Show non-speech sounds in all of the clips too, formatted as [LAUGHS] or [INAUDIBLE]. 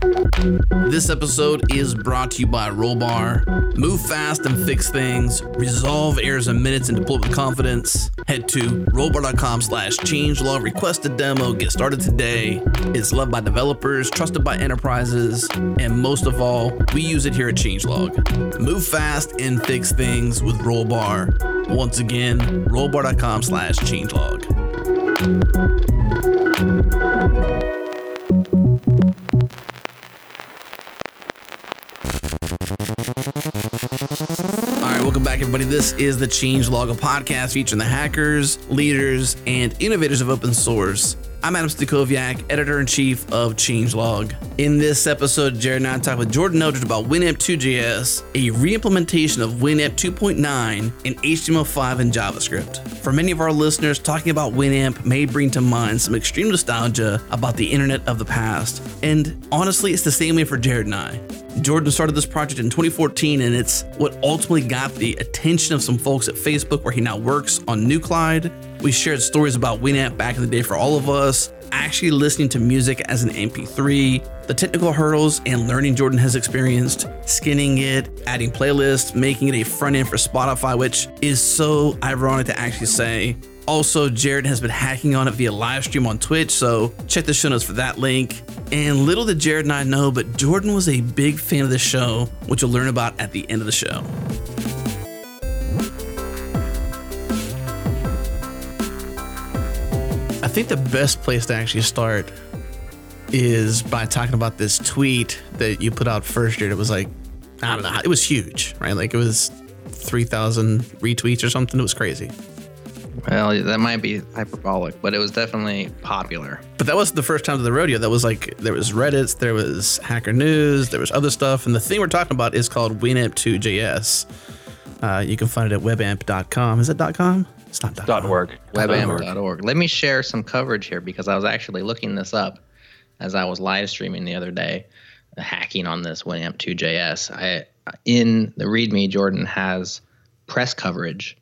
This episode is brought to you by Rollbar. Move fast and fix things. Resolve errors in minutes and deploy with confidence. Head to rollbar.com slash changelog. Request a demo. Get started today. It's loved by developers, trusted by enterprises, and most of all, we use it here at Changelog. Move fast and fix things with Rollbar. Once again, rollbar.com slash changelog. Everybody. This is the Change Changelog, podcast featuring the hackers, leaders, and innovators of open source. I'm Adam Stacoviak, editor in chief of Changelog. In this episode, Jerod and I talk with Jordan Eldredge about Winamp 2.js, a reimplementation of Winamp 2.9 in HTML5 and JavaScript. For many of our listeners, talking about Winamp may bring to mind some extreme nostalgia about the internet of the past. And honestly, it's the same way for Jerod and I. Jordan started this project in 2014, and it's what ultimately got the attention of some folks at Facebook, where he now works on Nuclide. We shared stories about Winamp back in the day for all of us, actually listening to music as an MP3, the technical hurdles and learning Jordan has experienced, skinning it, adding playlists, making it a front end for Spotify, which is so ironic to actually say. Also, Jerod has been hacking on it via live stream on Twitch, so check the show notes for that link. And little did Jerod and I know, but Jordan was a big fan of the show, which you'll learn about at the end of the show. Think the best place to actually start is by talking about this tweet that you put out first year. It was like, I don't know, it was huge, right? Like it was 3,000 retweets or something. It was crazy. Well, that might be hyperbolic, but it was definitely popular. But that wasn't the first time to the rodeo. That was like there was Reddit, there was Hacker News, there was other stuff, and the thing we're talking about is called Winamp2.js. Uh, you can find it at webamp.com. Is it .com? It's not Dot .com. org. Webamp.org. Let me share some coverage here because I was actually looking this up as I was live streaming the other day, uh, hacking on this Winamp2.js. I in the README, Jordan has press coverage,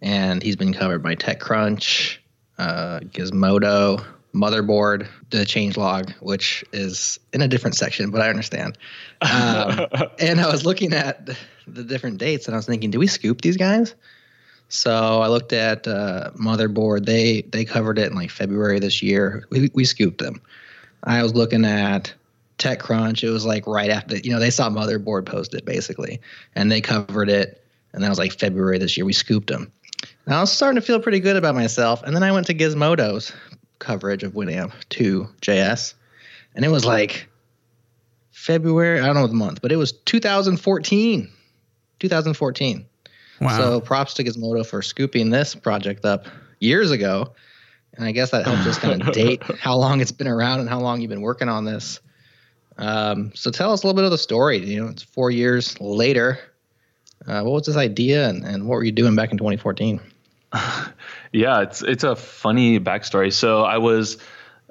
and he's been covered by TechCrunch, uh, Gizmodo, Motherboard, the changelog, which is in a different section, but I understand. Um, [LAUGHS] and I was looking at the different dates, and I was thinking, do we scoop these guys? So I looked at uh, Motherboard. They they covered it in like February this year. We we scooped them. I was looking at TechCrunch. It was like right after you know they saw Motherboard post it basically, and they covered it. And that was like February this year. We scooped them. And I was starting to feel pretty good about myself. And then I went to Gizmodo's coverage of Winamp 2.js, and it was like February. I don't know the month, but it was 2014. 2014. Wow. So props to Gizmodo for scooping this project up years ago. And I guess that helps us kind of [LAUGHS] date how long it's been around and how long you've been working on this. Um, so tell us a little bit of the story. You know, it's four years later. Uh, what was this idea and, and what were you doing back in 2014? [LAUGHS] Yeah, it's it's a funny backstory. So I was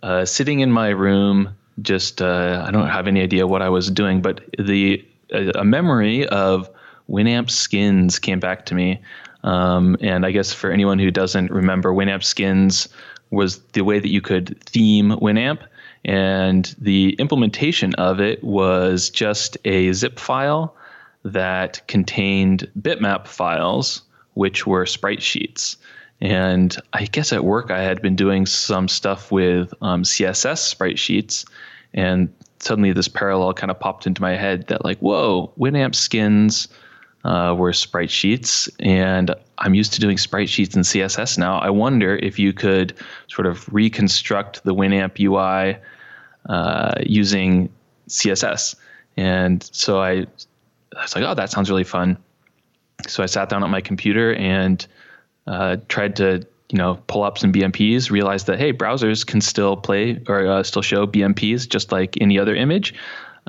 uh, sitting in my room, just uh, I don't have any idea what I was doing, but the a, a memory of Winamp skins came back to me. Um, and I guess for anyone who doesn't remember, Winamp skins was the way that you could theme Winamp. And the implementation of it was just a zip file that contained bitmap files, which were sprite sheets. And I guess at work I had been doing some stuff with um, CSS sprite sheets, and suddenly this parallel kind of popped into my head that like, whoa, Winamp skins uh, were sprite sheets, and I'm used to doing sprite sheets in CSS now. I wonder if you could sort of reconstruct the Winamp UI uh, using CSS. And so I, I was like, oh, that sounds really fun. So I sat down at my computer and uh, tried to, you know, pull up some BMPs. Realized that hey, browsers can still play or uh, still show BMPs just like any other image.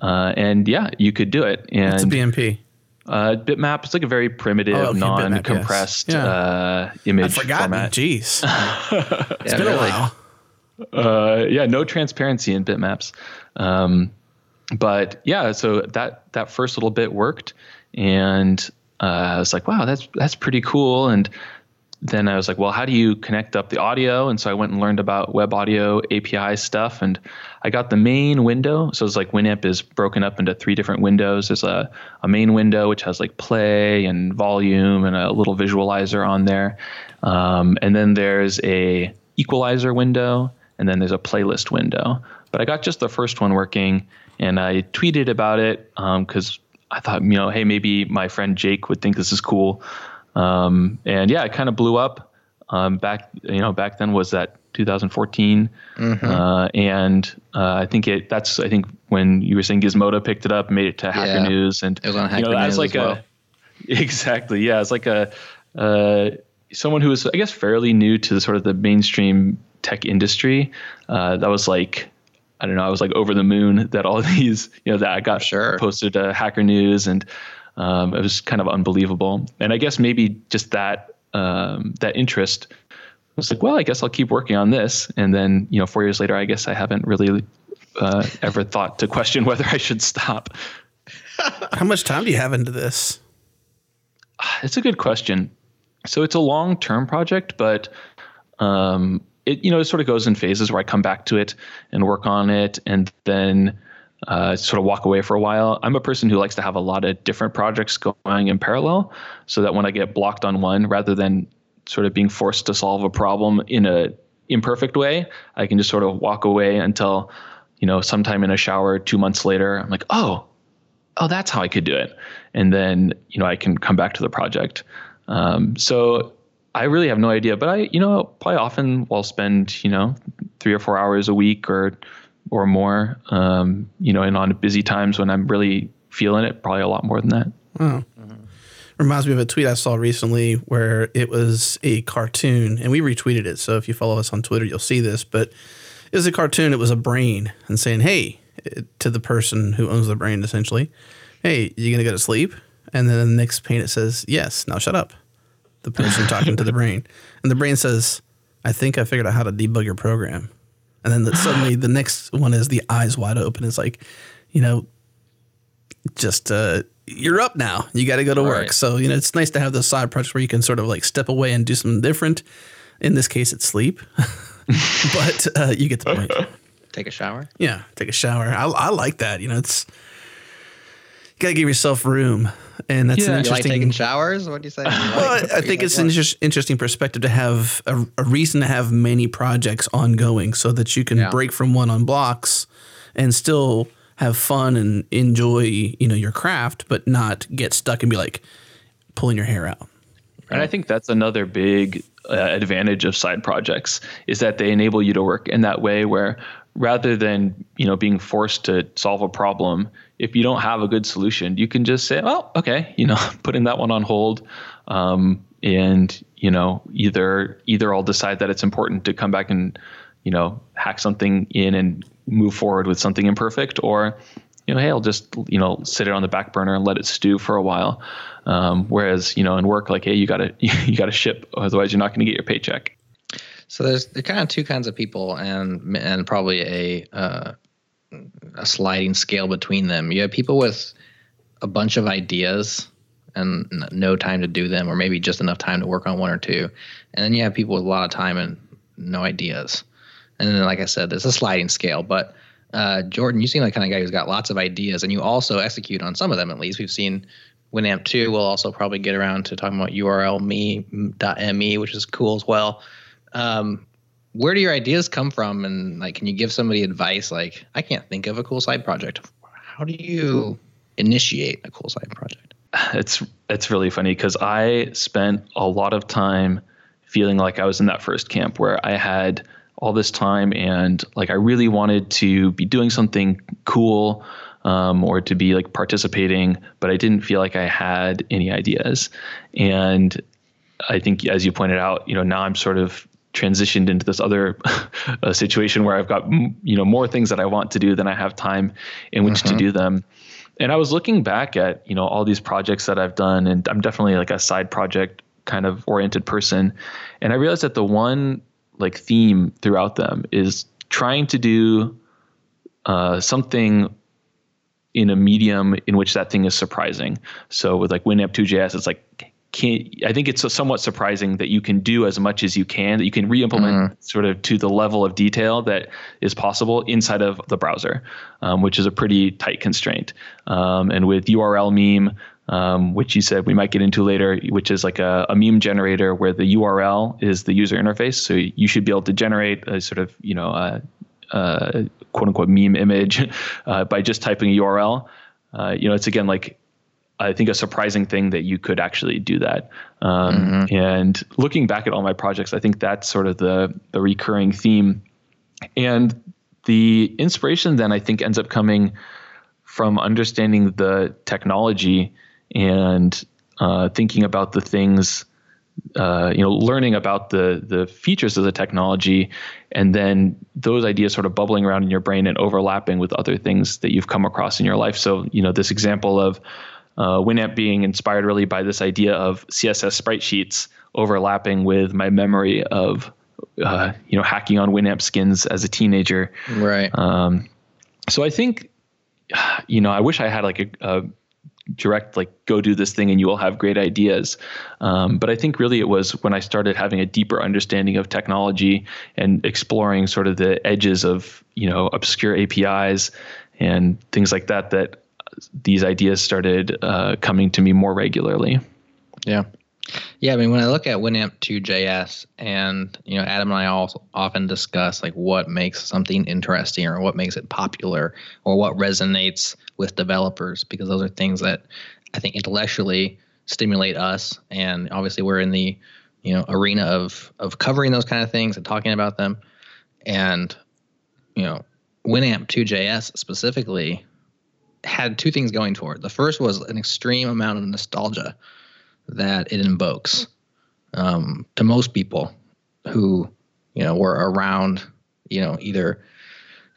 Uh, and yeah, you could do it. And What's a BMP? Uh, bitmap is like a very primitive, Oh, okay, bitmap, yes. non-compressed Yeah. uh, image I'd forgotten. format. Jeez. [LAUGHS] It's It's been a while. Uh, yeah, no transparency in bitmaps. Um, but yeah, so that that first little bit worked, and uh, I was like, wow, that's that's pretty cool. And then I was like, well, how do you connect up the audio? And so I went and learned about web audio API stuff, and I got the main window. So it's like Winamp is broken up into three different windows. There's a, a main window which has like play and volume and a little visualizer on there, um, and then there's a equalizer window, and then there's a playlist window. But I got just the first one working, and I tweeted about it because um, I thought, you know, hey, maybe my friend Jake would think this is cool. Um, and yeah, it kind of blew up. Um, back, you know, back then was that 2014, mm-hmm. uh, and uh, I think it. That's I think when you were saying Gizmodo picked it up, made it to Hacker yeah. News, and it was on Hacker you know, News like as well. A, [LAUGHS] exactly, yeah, it's like a uh, someone who was I guess fairly new to the sort of the mainstream tech industry. Uh, that was like I don't know, I was like over the moon that all [LAUGHS] these, you know, that I got sure. posted to Hacker News and um, it was kind of unbelievable. And I guess maybe just that um, that interest was like, well, I guess I'll keep working on this. And then, you know, four years later, I guess I haven't really uh, ever thought to question [LAUGHS] whether I should stop. How much time do you have into this? [SIGHS] It's a good question. So it's a long term project, but um, it you know it sort of goes in phases where I come back to it and work on it, and then uh, sort of walk away for a while. I'm a person who likes to have a lot of different projects going in parallel, so that when I get blocked on one, rather than sort of being forced to solve a problem in a imperfect way, I can just sort of walk away until you know sometime in a shower two months later, I'm like, oh, oh, that's how I could do it, and then you know I can come back to the project. Um, so I really have no idea, but I, you know, probably often will spend, you know, three or four hours a week or, or more, um, you know, and on busy times when I'm really feeling it, probably a lot more than that. Oh. Mm-hmm. Reminds me of a tweet I saw recently where it was a cartoon and we retweeted it. So if you follow us on Twitter, you'll see this, but it was a cartoon. It was a brain and saying, Hey, to the person who owns the brain, essentially, Hey, you going to go to sleep? And then the next pane it says, Yes, now shut up the person talking to the [LAUGHS] brain. And the brain says, I think I figured out how to debug your program. And then the, suddenly the next one is the eyes wide open. It's like, you know, just uh, you're up now. You got to go to work. Right. So, you know, it's nice to have those side projects where you can sort of like step away and do something different. In this case, it's sleep, [LAUGHS] but uh, you get the point. Take a shower. Yeah, take a shower. I, I like that. You know, it's you got to give yourself room and that's yeah. an interesting. You like taking showers? What do you say? [LAUGHS] well, I think it's an inter- interesting perspective to have a, a, reason to have many projects ongoing, so that you can yeah. break from one on blocks and still have fun and enjoy, you know, your craft, but not get stuck and be like pulling your hair out. And I think that's another big uh, advantage of side projects is that they enable you to work in that way where rather than you know being forced to solve a problem if you don't have a good solution you can just say oh okay you know [LAUGHS] putting that one on hold. Um, and you know either either i'll decide that it's important to come back and you know hack something in and move forward with something imperfect or you know hey i'll just you know sit it on the back burner and let it stew for a while. Um, whereas you know in work like hey you gotta [LAUGHS] you gotta ship otherwise you're not going to get your paycheck. So there's there kind of two kinds of people, and and probably a uh, a sliding scale between them. You have people with a bunch of ideas and no time to do them, or maybe just enough time to work on one or two, and then you have people with a lot of time and no ideas. And then, like I said, there's a sliding scale. But uh, Jordan, you seem like kind of guy who's got lots of ideas, and you also execute on some of them. At least we've seen Winamp two. We'll also probably get around to talking about URL me.me, which is cool as well um, where do your ideas come from? And like, can you give somebody advice? Like, I can't think of a cool side project. How do you initiate a cool side project? It's it's really funny because I spent a lot of time feeling like I was in that first camp where I had all this time and like I really wanted to be doing something cool um, or to be like participating, but I didn't feel like I had any ideas. And I think, as you pointed out, you know, now I'm sort of transitioned into this other [LAUGHS] uh, situation where I've got you know more things that I want to do than I have time in which mm-hmm. to do them. And I was looking back at you know all these projects that I've done, and I'm definitely like a side project kind of oriented person. And I realized that the one like theme throughout them is trying to do uh, something in a medium in which that thing is surprising. So with like Winamp 2JS, it's like can I think it's somewhat surprising that you can do as much as you can, that you can re-implement mm-hmm. sort of to the level of detail that is possible inside of the browser, um, which is a pretty tight constraint. Um, and with URL meme, um, which you said we might get into later, which is like a, a, meme generator where the URL is the user interface. So you should be able to generate a sort of, you know, a, a quote unquote meme image [LAUGHS] uh, by just typing a URL. Uh, you know, it's again like I think a surprising thing that you could actually do that. Um, mm-hmm. And looking back at all my projects, I think that's sort of the the recurring theme. And the inspiration then I think ends up coming from understanding the technology and uh, thinking about the things, uh, you know, learning about the the features of the technology, and then those ideas sort of bubbling around in your brain and overlapping with other things that you've come across in your life. So, you know, this example of uh, Winamp being inspired really by this idea of CSS sprite sheets overlapping with my memory of uh, you know hacking on Winamp skins as a teenager. Right. Um, so I think [SIGHS] you know I wish I had like a, a direct like go do this thing and you will have great ideas um, but i think really it was when i started having a deeper understanding of technology and exploring sort of the edges of you know obscure apis and things like that that these ideas started uh, coming to me more regularly. Yeah. Yeah, I mean, when I look at Winamp 2.js, and you know, Adam and I also often discuss like what makes something interesting, or what makes it popular, or what resonates with developers, because those are things that I think intellectually stimulate us, and obviously we're in the you know arena of of covering those kind of things and talking about them, and you know, Winamp 2.js specifically had two things going for it. The first was an extreme amount of nostalgia that it invokes um, to most people who you know were around you know either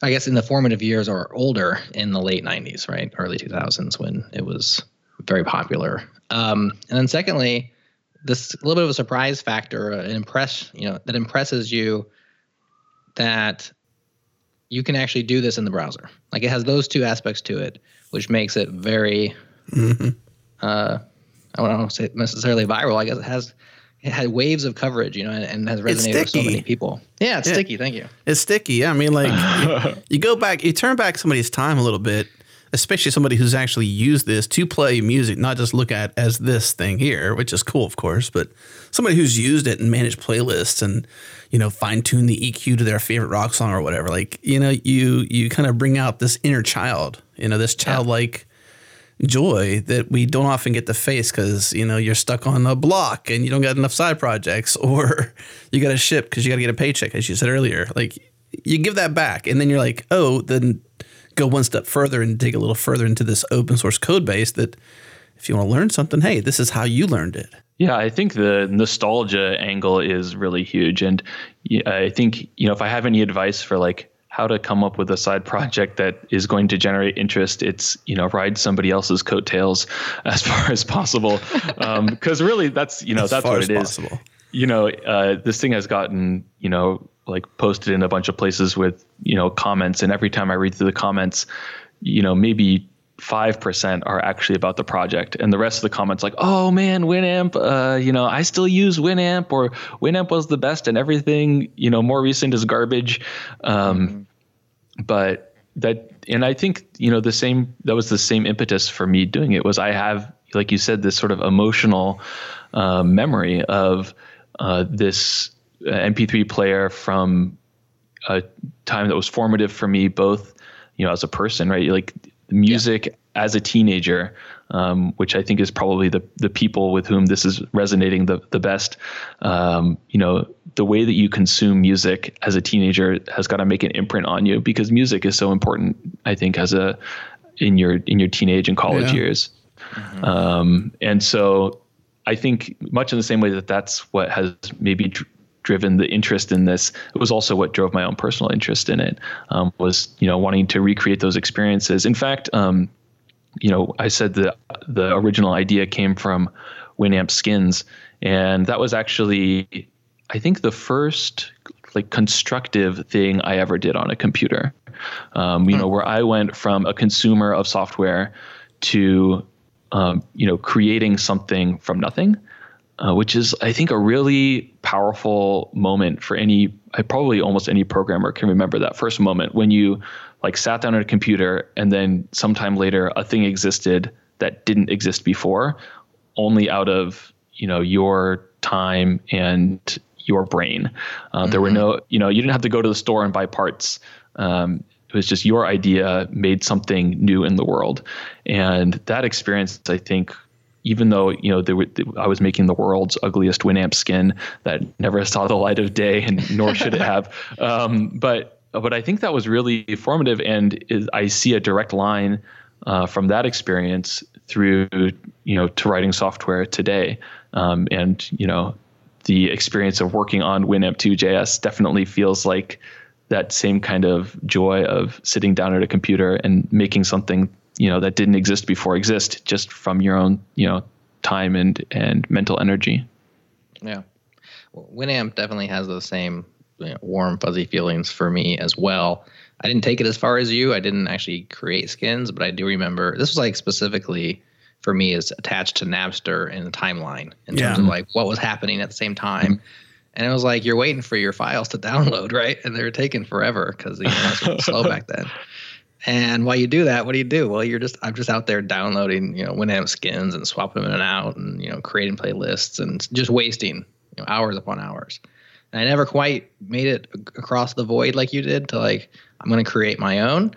I guess in the formative years or older in the late 90s, right? Early 2000s when it was very popular. Um, and then secondly, this little bit of a surprise factor, uh, an impress, you know, that impresses you that you can actually do this in the browser. Like it has those two aspects to it, which makes it very mm-hmm. uh, I don't say necessarily viral. I guess it has it had waves of coverage, you know, and, and has resonated with so many people. Yeah, it's yeah. sticky. Thank you. It's sticky. Yeah, I mean, like you, [LAUGHS] you, go back, you turn back somebody's time a little bit, especially somebody who's actually used this to play music, not just look at as this thing here, which is cool, of course, but somebody who's used it and managed playlists and you know fine tune the EQ to their favorite rock song or whatever. Like you know, you you kind of bring out this inner child, you know, this childlike. Yeah joy that we don't often get to face because you know you're stuck on a block and you don't got enough side projects [LAUGHS] or you got to ship because you got to get a paycheck as you said earlier like you give that back and then you're like oh then go one step further and dig a little further into this open source code base that if you want to learn something hey this is how you learned it yeah, I think the nostalgia angle is really huge, and I think you know if I have any advice for like how to come up with a side project that is going to generate interest. It's you know ride somebody else's coattails [LAUGHS] as far as possible, because um, really that's you know as that's what it is. Possible. You know, uh, this thing has gotten you know like posted in a bunch of places with you know comments, and every time I read through the comments, you know maybe 5% are actually about the project and the rest of the comments like oh man winamp uh, you know i still use winamp or winamp was the best and everything you know more recent is garbage um, mm-hmm. but that and i think you know the same that was the same impetus for me doing it was i have like you said this sort of emotional uh, memory of uh, this mp3 player from a time that was formative for me both you know as a person right like music yeah. as a teenager, um, which I think is probably the the people with whom this is resonating the the best. Um, you know, the way that you consume music as a teenager has got to make an imprint on you because music is so important. I think as a in your in your teenage and college yeah. years, mm-hmm. um, and so I think much in the same way that that's what has maybe driven the interest in this. It was also what drove my own personal interest in it. Um, was you know wanting to recreate those experiences. In fact, um, you know, I said the the original idea came from Winamp skins, and that was actually, I think, the first like constructive thing I ever did on a computer. Um, you know, where I went from a consumer of software to um, you know creating something from nothing, uh, which is I think a really powerful moment for any. I probably almost any programmer can remember that first moment when you like sat down at a computer and then sometime later a thing existed that didn't exist before, only out of you know your time and your brain. Uh, mm-hmm. There were mm-hmm. no, you know, you didn't have to go to the store and buy parts. Um, it was just your idea made something new in the world, and that experience, I think, even though you know were, I was making the world's ugliest Winamp skin that never [LAUGHS] saw the light of day, and nor should it have. [LAUGHS] Um, but but I think that was really formative, and is, I see a direct line uh, from that experience through you know to writing software today. Um, and you know the experience of working on Winamp 2.js definitely feels like that same kind of joy of sitting down at a computer and making something you know that didn't exist before exist just from your own you know time and and mental energy. Yeah, well, Winamp definitely has those same you know, warm fuzzy feelings for me as well. I didn't take it as far as you. I didn't actually create skins, but I do remember this was like specifically for me is attached to Napster in the timeline in yeah. terms of like what was happening at the same time. Mm-hmm. And it was like you're waiting for your files to [LAUGHS] download, right? And they were taking forever because the internet was [LAUGHS] slow back then. And while you do that, what do you do? Well, you're just I'm just out there downloading, you know, Winamp skins and swapping them in and out, and you know, creating playlists and just wasting you know, hours upon hours. And I never quite made it across the void like you did to like I'm going to create my own.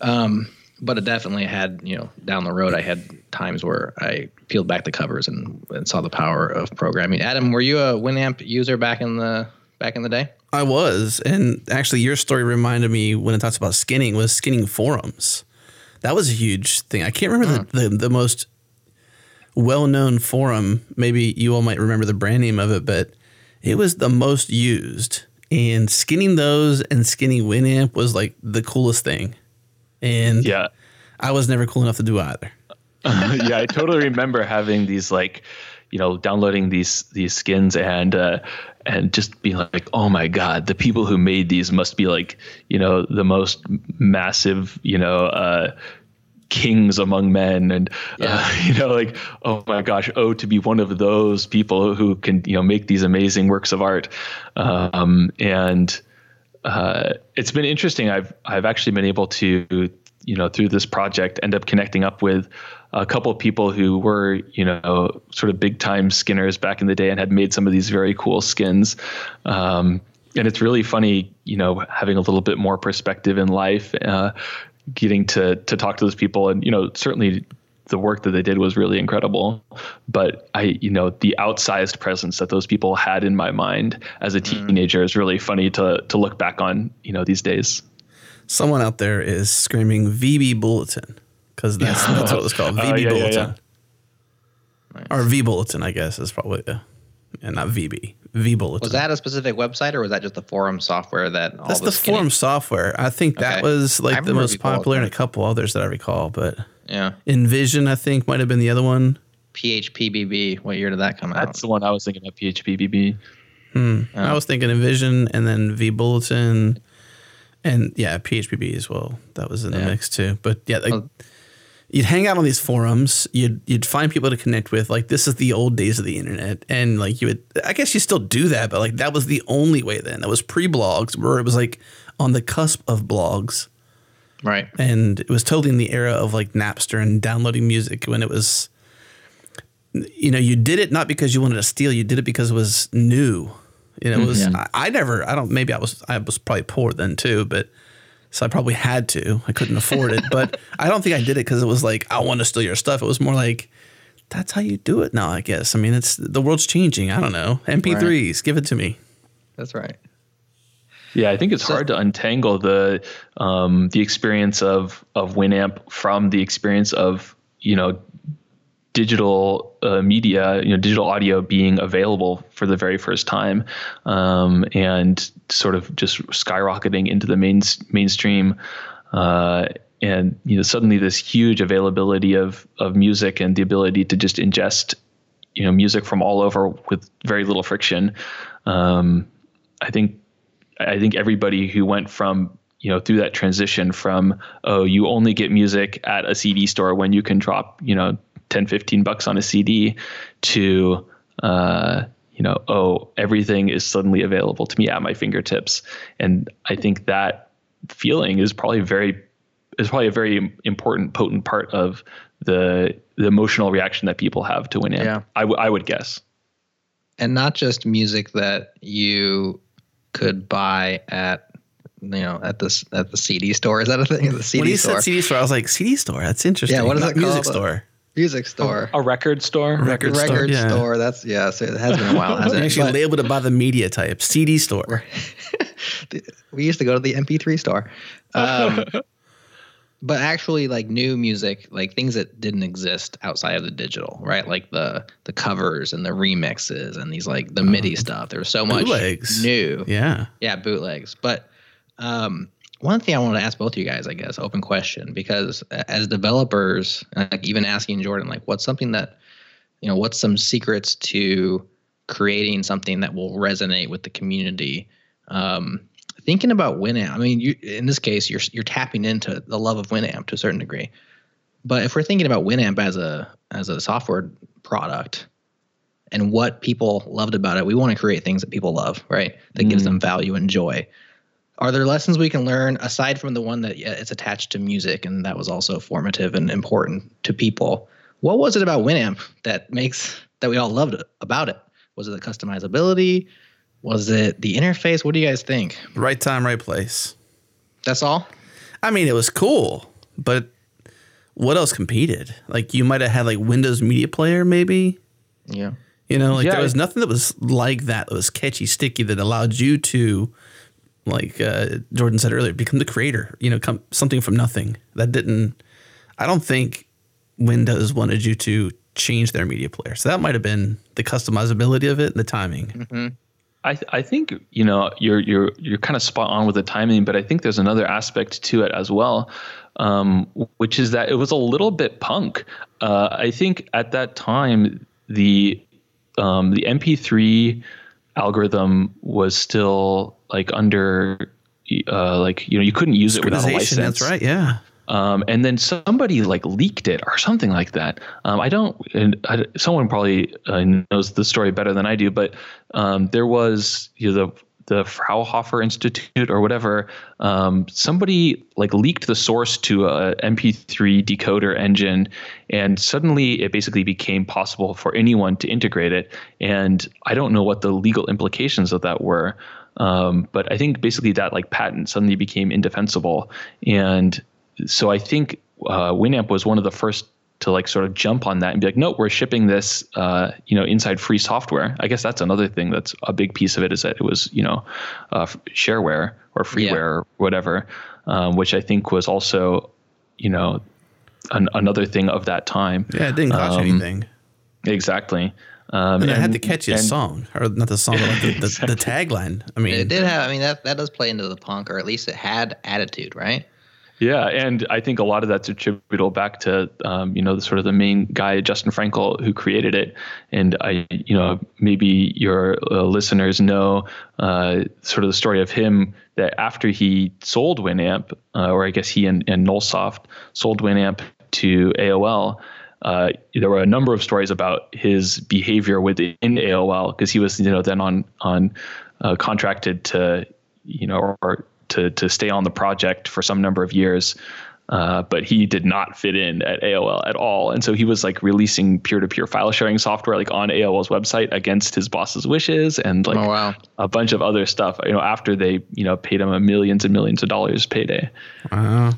Um, but it definitely had you know down the road I had times where I peeled back the covers and, and saw the power of programming. Adam, were you a Winamp user back in the back in the day? I was, and actually, your story reminded me when it talks about skinning was skinning forums. That was a huge thing. I can't remember the, the, the most well known forum. Maybe you all might remember the brand name of it, but it was the most used. And skinning those and skinning Winamp was like the coolest thing and yeah, I was never cool enough to do either. uh, [LAUGHS] yeah, I totally remember having these like, you know, downloading these these skins and uh, and just be like, oh my god, the people who made these must be like, you know, the most massive, you know. Uh, kings among men and uh, yeah. uh, [LAUGHS] you know like oh my gosh oh to be one of those people who can you know make these amazing works of art um, and uh, it's been interesting. I've I've actually been able to you know through this project end up connecting up with a couple of people who were you know sort of big time skinners back in the day and had made some of these very cool skins. Um, and it's really funny, you know, having a little bit more perspective in life, uh, getting to to talk to those people, and you know, certainly the work that they did was really incredible. But I, you know, the outsized presence that those people had in my mind as a mm. teenager mm. is really funny to to look back on, you know, these days. Someone out there is screaming VB Bulletin because that's, yeah. that's what it's called, [LAUGHS] VB uh, yeah, Bulletin. Yeah, nice. Or vBulletin, I guess is probably, uh, yeah, not VB. vBulletin. Was that a specific website or was that just the forum software that That's the, the forum software. I think that okay. was like the most popular and a couple others that I recall, but yeah. InVision, I think, might have been the other one. PHPBB. What year did that come out? That's the one I was thinking of, PHPBB. Hmm. Oh. I was thinking InVision and then vBulletin and yeah, PHPB as well. That was in the yeah. mix too. But yeah, like, oh. you'd hang out on these forums. You'd you'd find people to connect with. Like this is the old days of the internet, and like you would. I guess you still do that, but like that was the only way then. That was pre blogs, where it was like on the cusp of blogs. Right. And it was totally in the era of like Napster and downloading music when it was, you know, you did it not because you wanted to steal, you did it because it was new. You know, it was, yeah. I, I, never, I don't, maybe I was, I was probably poor then too, but so I probably had to. I couldn't afford it, but I don't think I did it because it was like, I want to steal your stuff. It was more like, that's how you do it now, I guess. I mean, it's the world's changing. I don't know. MP3s, right. give it to me. That's right. Yeah, I think it's so, hard to untangle the um, the experience of of Winamp from the experience of you know digital uh, media, you know, digital audio being available for the very first time, um, and sort of just skyrocketing into the main mainstream. Uh, and you know, suddenly this huge availability of of music and the ability to just ingest, you know, music from all over with very little friction. Um, I think I think everybody who went from you know through that transition from oh you only get music at a cd store when you can drop you know 10 15 bucks on a cd to uh, you know oh everything is suddenly available to me at my fingertips and i think that feeling is probably very is probably a very important potent part of the the emotional reaction that people have to winamp Yeah. I, w- I would guess and not just music that you could buy at you know at this at the CD store. Is that a thing? At the CD when you store, said CD store, I was like, CD store? That's interesting. Yeah, what is Not it Music called? store. Music store, a record store Record store, record yeah. store. That's yeah. So it has been a while, hasn't They it? actually But labeled it by the media type. CD store. [LAUGHS] we used to go to the MP3 store. Um, [LAUGHS] but actually, like new music, like things that didn't exist outside of the digital, right? Like the the covers and the remixes and these like the MIDI stuff. There was so much Bootlegs. new. Yeah. Yeah, bootlegs. But um, one thing I wanted to ask both of you guys, I guess, open question, because as developers, like even asking Jordan, like, what's something that, you know, what's some secrets to creating something that will resonate with the community? Um, thinking about Winamp, I mean, you in this case, you're you're tapping into the love of Winamp to a certain degree. But if we're thinking about Winamp as a as a software product, and what people loved about it. We want to create things that people love, right? That gives them value and joy. Are there lessons we can learn aside from the one that yeah, it's attached to music and that was also formative and important to people? What was it about Winamp that makes that we all loved it, about it? Was it the customizability? Was it the interface? What do you guys think? Right time, right place. That's all. I mean, it was cool, but what else competed? Like you might have had like Windows Media Player, maybe. Yeah. You know, like Yeah, there was nothing that was like that. That was catchy, sticky, that allowed you to, like uh, Jordan said earlier, become the creator. You know, come something from nothing. That didn't. I don't think Windows wanted you to change their media player. So that might have been the customizability of it and the timing. I, th- I think you know you're you're you're kind of spot on with the timing, but I think there's another aspect to it as well, um, which is that it was a little bit punk. Uh, I think at that time the um, the MP3 algorithm was still like under uh, like you know you couldn't use it without a license. That's right. Yeah. Um, and then somebody like leaked it or something like that. Um, I don't. And I, someone probably uh, knows the story better than I do, but um, there was you know, the the Fraunhofer Institute or whatever. Um, somebody like leaked the source to a MP3 decoder engine, and suddenly it basically became possible for anyone to integrate it. And I don't know what the legal implications of that were. Um, but I think basically that like patent suddenly became indefensible, and so I think uh, Winamp was one of the first to like sort of jump on that and be like, no, we're shipping this, uh, you know, inside free software. I guess that's another thing that's a big piece of it is that it was, you know, uh, shareware or freeware Yeah. or whatever, um, which I think was also, you know, an, another thing of that time. Yeah. It didn't cost you Um, anything. Exactly. Um, And, it had and- the catchiest and- song, or not the song, but like [LAUGHS] the, the, the tagline. I mean, It did have. I mean, that that does play into the punk, or at least it had attitude, right? Yeah, and I think a lot of that's attributable back to um, you know the sort of the main guy Justin Frankel who created it, and I you know maybe your uh, listeners know uh, sort of the story of him that after he sold Winamp, uh, or I guess he and, and Nullsoft sold Winamp to AOL. Uh, there were a number of stories about his behavior within AOL because he was you know then on on uh, contracted to you know or to to stay on the project for some number of years. Uh, but he did not fit in at AOL at all, and so he was like releasing peer-to-peer file sharing software like on AOL's website against his boss's wishes, and like Oh wow. a bunch of other stuff. You know, after they you know paid him a millions and millions of dollars payday. uh,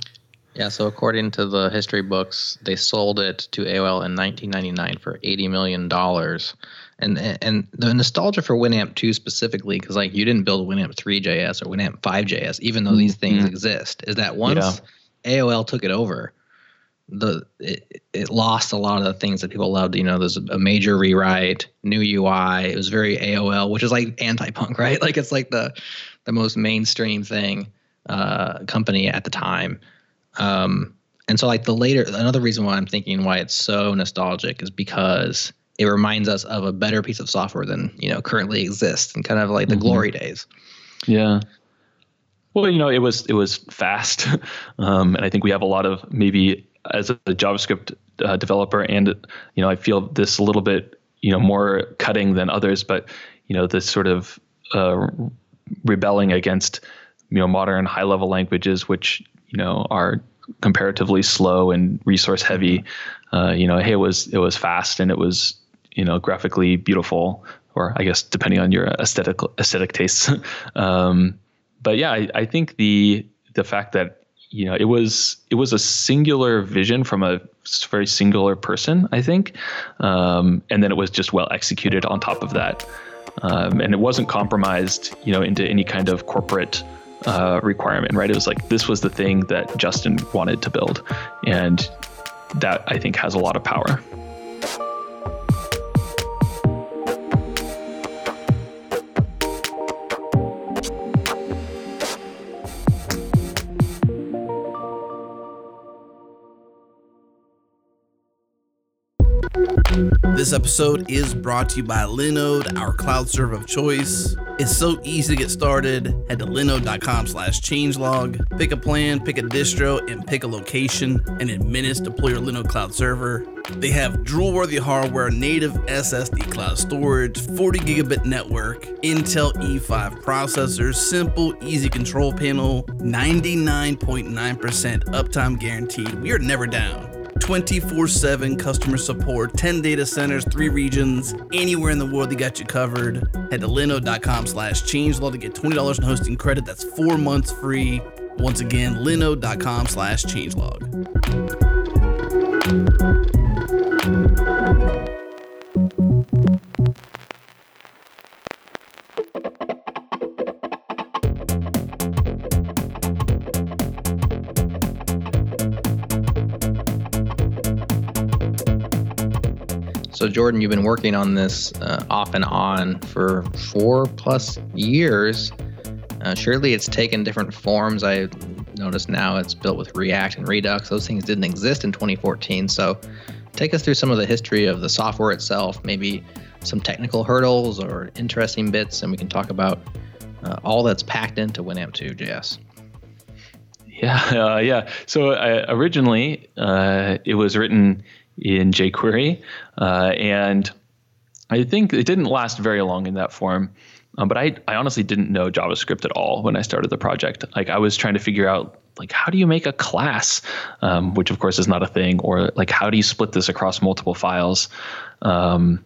Yeah, so according to the history books, they sold it to AOL in 1999 for 80 million dollars. And and the nostalgia for Winamp 2 specifically, because like you didn't build Winamp 3JS or Winamp 5JS, even though these things exist, is that once AOL took it over, the it, it lost a lot of the things that people loved. You know, there's a major rewrite, new UI. It was very AOL, which is like anti-punk, [LAUGHS] right? Like it's like the the most mainstream thing uh, company at the time. Um, and so like the later another reason why I'm thinking why it's so nostalgic is because it reminds us of a better piece of software than you know currently exists and kind of like the glory days. Yeah. Well, you know, it was it was fast, [LAUGHS] um, and I think we have a lot of maybe as a JavaScript uh, developer, and you know, I feel this a little bit you know more cutting than others, but you know, this sort of uh, rebelling against you know modern high level languages, which you know are comparatively slow and resource heavy. Uh, you know, hey, it was it was fast and it was you know graphically beautiful, or I guess depending on your aesthetic aesthetic tastes. [LAUGHS] um, but yeah, I, I think the the fact that you know it was it was a singular vision from a very singular person i think um, and then it was just well executed on top of that um, and it wasn't compromised you know into any kind of corporate uh, requirement right? It was like this was the thing that justin wanted to build. And that i think has a lot of power This episode is brought to you by Linode, our cloud server of choice. It's so easy to get started. Head to linode.com slash changelog. Pick a plan, pick a distro, and pick a location. And in minutes, deploy your Linode cloud server. They have drool-worthy hardware, native SSD cloud storage, 40 gigabit network, Intel E5 processors, simple, easy control panel, 99.9% uptime guaranteed. We are never down. 24 7 customer support, 10 data centers, 3 regions, anywhere in the world, they got you covered. Head to linode.com slash changelog to get $20 in hosting credit. That's four months free. Once again, linode.com slash changelog. So, Jordan, you've been working on this uh, off and on for four plus years. Uh, surely it's taken different forms. I notice now it's built with React and Redux. Those things didn't exist in 2014. So, take us through some of the history of the software itself, maybe some technical hurdles or interesting bits, and we can talk about uh, all that's packed into Winamp 2.js. Yeah, [LAUGHS] uh, yeah. So uh, originally, uh, it was written in jQuery, uh, and I think it didn't last very long in that form. Um, but I, I honestly didn't know JavaScript at all when I started the project. Like I was trying to figure out like how do you make a class, um, which of course is not a thing, or like how do you split this across multiple files? Um,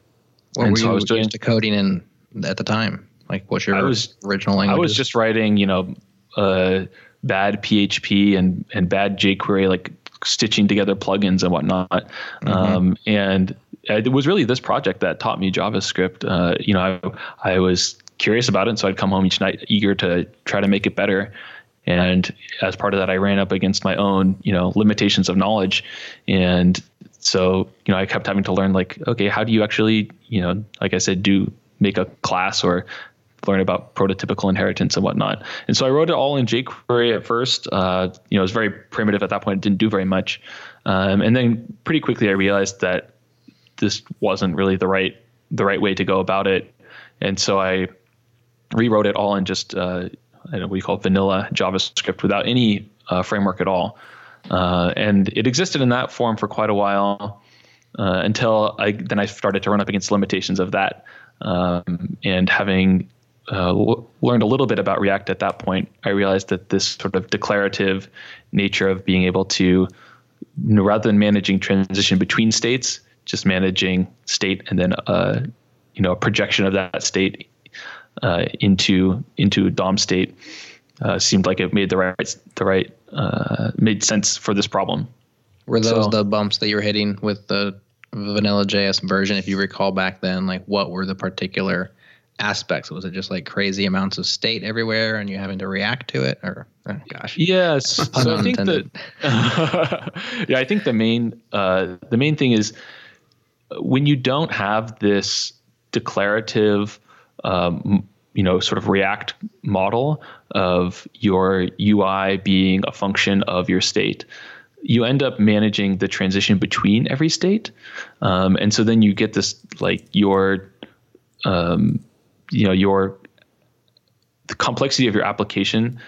what were so you I was doing, used to coding in at the time? Like what's your was, original language? I was just writing, you know, uh, bad PHP and and bad jQuery, like stitching together plugins and whatnot. Mm-hmm. Um, and it was really this project that taught me JavaScript. Uh, you know, I, I was curious about it, and so I'd come home each night eager to try to make it better. And as part of that, I ran up against my own, you know, limitations of knowledge. And so, you know, I kept having to learn, like, okay, how do you actually, you know, like I said, do make a class or learn about prototypical inheritance and whatnot. And so I wrote it all in jQuery at first. Uh, you know, it was very primitive at that point. It didn't do very much. Um, and then pretty quickly I realized that this wasn't really the right the right way to go about it. And so I rewrote it all in just uh, I know what you call it, vanilla JavaScript without any uh, framework at all. Uh, and it existed in that form for quite a while uh, until I then I started to run up against limitations of that. Um, and having uh, learned a little bit about React at that point, I realized that this sort of declarative nature of being able to, rather than managing transition between states, just managing state and then uh, you know a projection of that state uh, into into DOM state uh, seemed like it made the right the right uh, made sense for this problem. Were those so, the bumps that you were hitting with the vanilla JS version? If you recall back then, like what were the particular aspects? Was it just like crazy amounts of state everywhere and you having to react to it or oh gosh. Yes. [LAUGHS] so I think that [LAUGHS] Yeah, I think the main uh, the main thing is when you don't have this declarative um, you know sort of react model of your UI being a function of your state you end up managing the transition between every state um, and so then you get this like your um, you know your the complexity of your application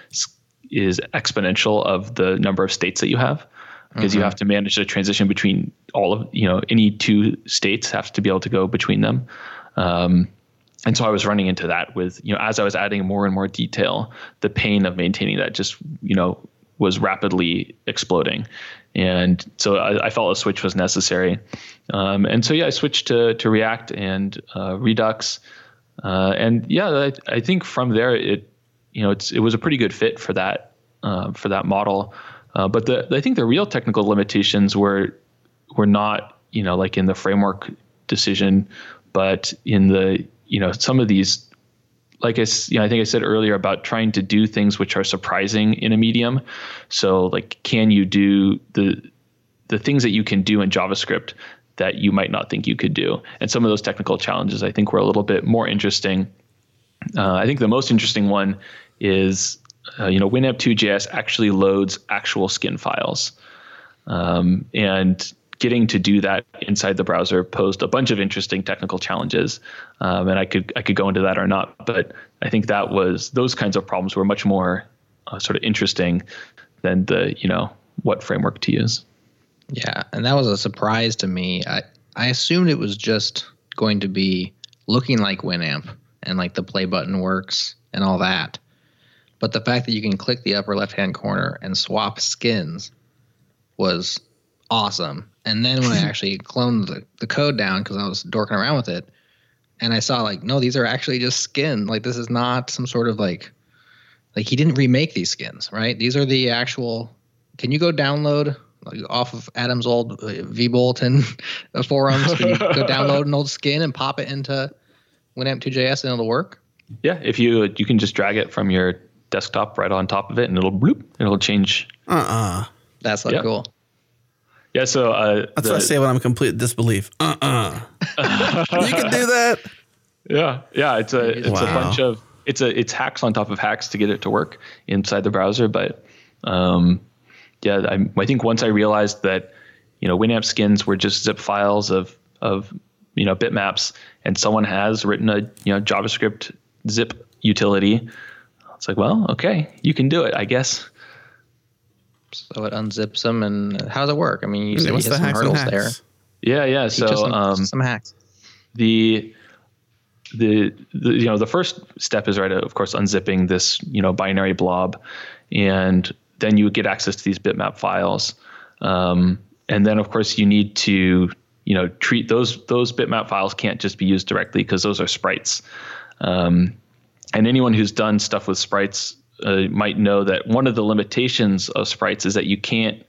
is exponential of the number of states that you have. Because mm-hmm. you have to manage the transition between all of you know any two states have to be able to go between them. Um, and so I was running into that with you know as I was adding more and more detail the pain of maintaining that just you know was rapidly exploding. And so I, I felt a switch was necessary. Um, and so yeah I switched to to React and uh, Redux uh, and yeah I, I think from there it you know it's it was a pretty good fit for that uh, for that model uh, but the I think the real technical limitations were were not you know like in the framework decision, but in the you know some of these like I, you know, I think I said earlier about trying to do things which are surprising in a medium. So like, can you do the the things that you can do in JavaScript that you might not think you could do? And some of those technical challenges I think were a little bit more interesting. Uh, I think the most interesting one is uh, you know, Winamp 2.js actually loads actual skin files. Um, and getting to do that inside the browser posed a bunch of interesting technical challenges. Um, and I could I could go into that or not, but I think that was those kinds of problems were much more uh, sort of interesting than the you know what framework to use. Yeah, and that was a surprise to me. I I assumed it was just going to be looking like Winamp and like the play button works and all that. But the fact that you can click the upper left hand corner and swap skins was awesome. And then when I [LAUGHS] actually cloned the, the code down because I was dorking around with it, and I saw like, no, these are actually just skin. Like this is not some sort of like like he didn't remake these skins, right? These are the actual. Can you go download like, off of Adam's old uh, vBulletin [LAUGHS] forums? Can you go [LAUGHS] download an old skin and pop it into Winamp 2.js and it'll work? Yeah, if you you can just drag it from your desktop right on top of it, and it'll bloop, it'll change. Uh uh-uh. uh That's so cool. Yeah, so uh, that's the, what I say when I'm complete disbelief. Uh uh-uh. uh [LAUGHS] you can do that. Yeah, yeah. It's a it's wow. a bunch of it's a it's hacks on top of hacks to get it to work inside the browser. But um, yeah, I, I think once I realized that you know Winamp skins were just zip files of of you know bitmaps, and someone has written a you know JavaScript zip utility it's like, well, okay, you can do it, I guess. So it unzips them, and how does it work? I mean, you said you hit some hurdles there. Yeah, yeah. So some, um, some hacks. The, the the you know the first step is right, of course, unzipping this you know binary blob, and then you would get access to these bitmap files, um, and then of course you need to you know treat those those bitmap files can't just be used directly because those are sprites. Um, and anyone who's done stuff with sprites uh, might know that one of the limitations of sprites is that you can't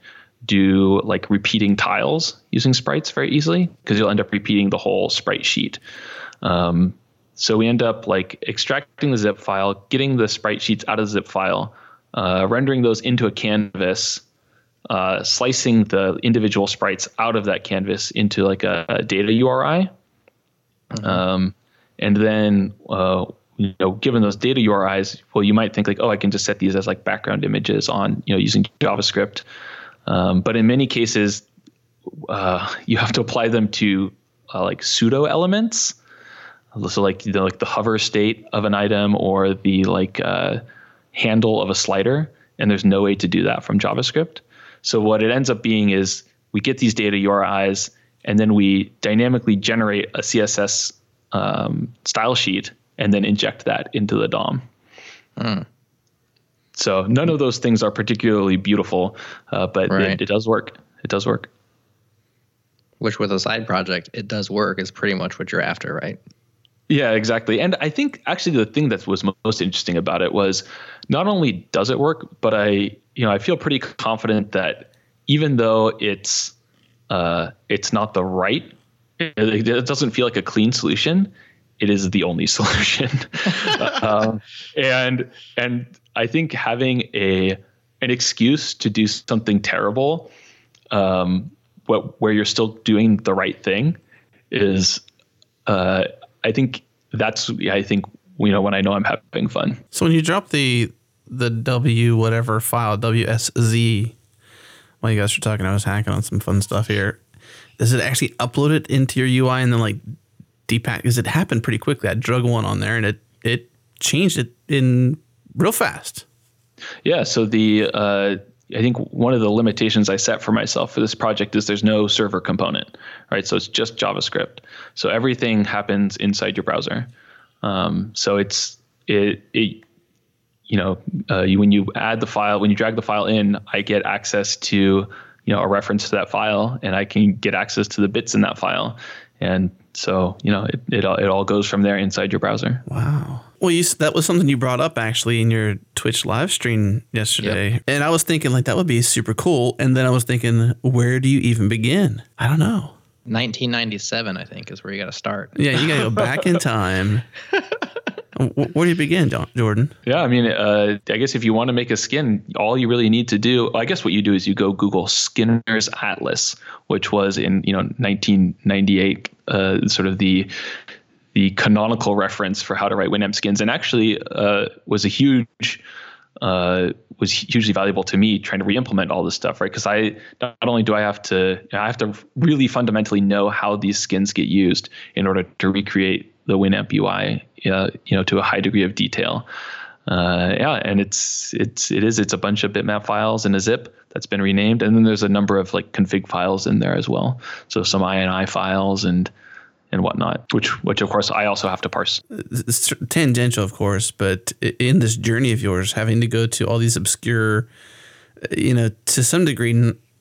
do like repeating tiles using sprites very easily because you'll end up repeating the whole sprite sheet. Um, so we end up like extracting the zip file, getting the sprite sheets out of the zip file, uh, rendering those into a canvas, uh, slicing the individual sprites out of that canvas into like a, a data URI. Mm-hmm. Um, and then uh, you know, given those data URIs, well, you might think like, oh, I can just set these as like background images on, you know, using JavaScript. Um, but in many cases, uh, you have to apply them to uh, like pseudo elements. So like the like the hover state of an item or the like uh, handle of a slider, and there's no way to do that from JavaScript. So what it ends up being is we get these data URIs, and then we dynamically generate a CSS um, style sheet and then inject that into the DOM. Mm. So none of those things are particularly beautiful, uh, but right. it, it does work. It does work. Which, with a side project, it does work. Is pretty much what you're after, right? Yeah, exactly. And I think actually the thing that was most interesting about it was not only does it work, but I, you know, I feel pretty confident that even though it's uh, it's not the right, it doesn't feel like a clean solution it is the only [LAUGHS] solution. um, and and I think having a an excuse to do something terrible, um, what, where you're still doing the right thing, is uh, I think that's I think you know when I know I'm having fun. So when you drop the the W whatever file WSZ, while you guys were talking, I was hacking on some fun stuff here. Does it actually upload it into your UI and then like depack because it happened pretty quickly. I drug one on there and it it changed it in real fast. Yeah. So the uh, I think one of the limitations I set for myself for this project is there's no server component, right? So it's just JavaScript. So everything happens inside your browser. Um, so it's it, it you know uh, you, when you add the file when you drag the file in, I get access to you know a reference to that file, and I can get access to the bits in that file, and so you know it it all, it all goes from there inside your browser. Wow. Well, you that was something you brought up actually in your Twitch live stream yesterday, yep. and I was thinking like that would be super cool, and then I was thinking, where do you even begin? I don't know. 1997, I think, is where you got to start. Yeah, you got to go back in [LAUGHS] time. Where do you begin, Jordan? Yeah, I mean, uh, I guess if you want to make a skin, all you really need to do, I guess what you do is you go Google Skinner's Atlas, which was in you know 1998, uh, sort of the the canonical reference for how to write Winamp skins, and actually uh, was a huge uh, was hugely valuable to me trying to re-implement all this stuff, right? Because I not only do I have to I have to really fundamentally know how these skins get used in order to recreate the Winamp UI, uh, you know, to a high degree of detail. Uh, yeah, and it's it's it is it's a bunch of bitmap files in a zip that's been renamed, and then there's a number of like config files in there as well. So some INI files and and whatnot, which which of course I also have to parse. It's tangential, of course, but in this journey of yours, having to go to all these obscure, you know, to some degree,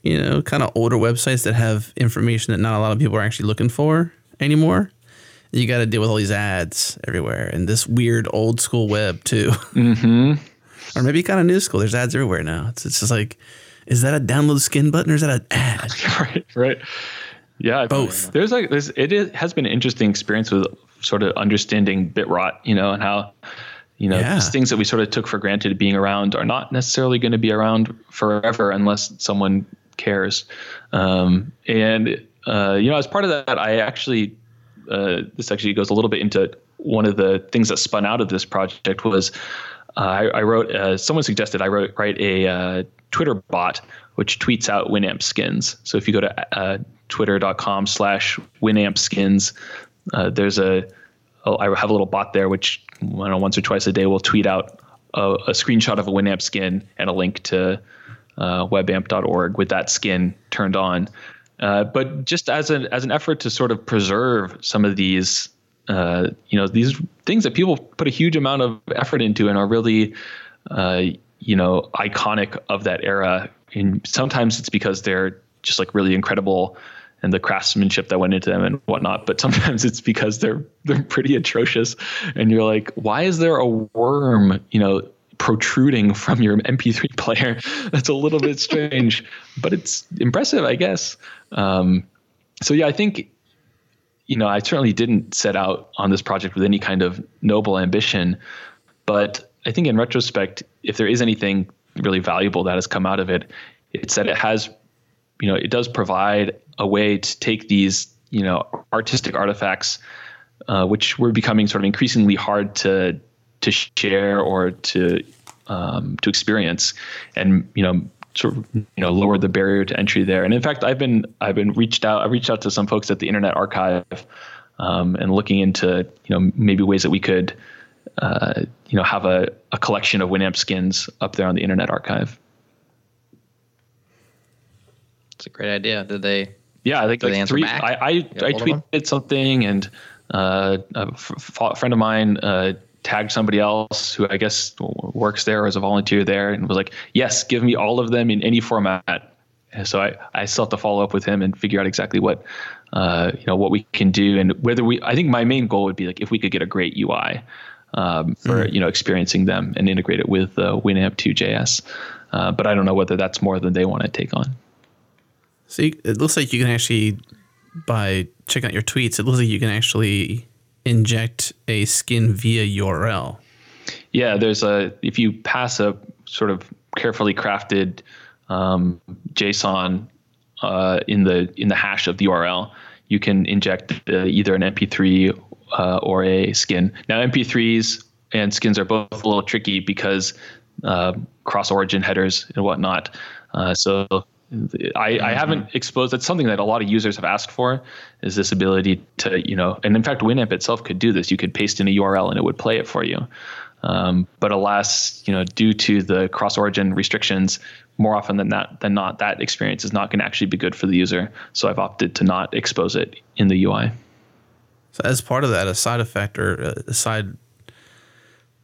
you know, kind of older websites that have information that not a lot of people are actually looking for anymore. You got to deal with all these ads everywhere and this weird old school web too. Mm-hmm. or maybe kind of new school. There's ads everywhere now. It's, it's just like, is that a download skin button or is that an ad? [LAUGHS] right, right. Yeah, both. There's like there's it is, has been an interesting experience with sort of understanding bit rot, you know, and how you know yeah. these things that we sort of took for granted being around are not necessarily going to be around forever unless someone cares. Um, and uh, you know, as part of that, I actually uh, this actually goes a little bit into one of the things that spun out of this project was uh, I, I, wrote uh, someone suggested I wrote write a uh, Twitter bot which tweets out Winamp skins. So if you go to uh, twitter.com slash Winamp skins. Uh, there's a, oh, have a little bot there, which I don't know, once or twice a day will tweet out a, a screenshot of a Winamp skin and a link to webamp.org with that skin turned on. Uh, but just as an as an effort to sort of preserve some of these, uh, you know, these things that people put a huge amount of effort into and are really, uh, you know, iconic of that era. And sometimes it's because they're just like really incredible and the craftsmanship that went into them and whatnot. But sometimes [LAUGHS] it's because they're they're pretty atrocious, and you're like, why is there a worm, you know, protruding from your MP3 player? [LAUGHS] That's a little bit strange, but it's impressive, I guess. Um, so yeah, I think. You know, I certainly didn't set out on this project with any kind of noble ambition, but I think in retrospect, if there is anything really valuable that has come out of it, it's that it has you know, it does provide a way to take these, you know, artistic artifacts, uh, which were becoming sort of increasingly hard to to share or to um, to experience, and you know, sort of you know, lower the barrier to entry there. And in fact, I've been I've been reached out. I reached out to some folks at the Internet Archive, um, and looking into you know maybe ways that we could. Uh, you know, have a, a collection of Winamp skins up there on the Internet Archive. It's a great idea. Did they? Yeah, I think like three. Back? I I, I tweeted something, and uh, a f- friend of mine uh, tagged somebody else who I guess works there as a volunteer there, and was like, "Yes, give me all of them in any format." And so I I still have to follow up with him and figure out exactly what uh, you know what we can do and whether we. I think my main goal would be like if we could get a great UI. Um, for mm. you know experiencing them and integrate it with uh, Winamp 2.js, uh, but I don't know whether that's more than they want to take on. So you, it looks like you can actually, by checking out your tweets, it looks like you can actually inject a skin via URL. Yeah, there's a if you pass a sort of carefully crafted um, JSON uh, in the in the hash of the URL, you can inject uh, either an MP3 uh, or a skin. Now, MP3s and skins are both a little tricky because uh, cross origin headers and whatnot. Uh, so I, mm-hmm. I haven't exposed. That's something that a lot of users have asked for. Is this ability to you know, and in fact, Winamp itself could do this. You could paste in a URL and it would play it for you. Um, but alas, you know, due to the cross-origin restrictions, more often than that than not, that experience is not going to actually be good for the user. So I've opted to not expose it in the UI. So as part of that, a side effect or a side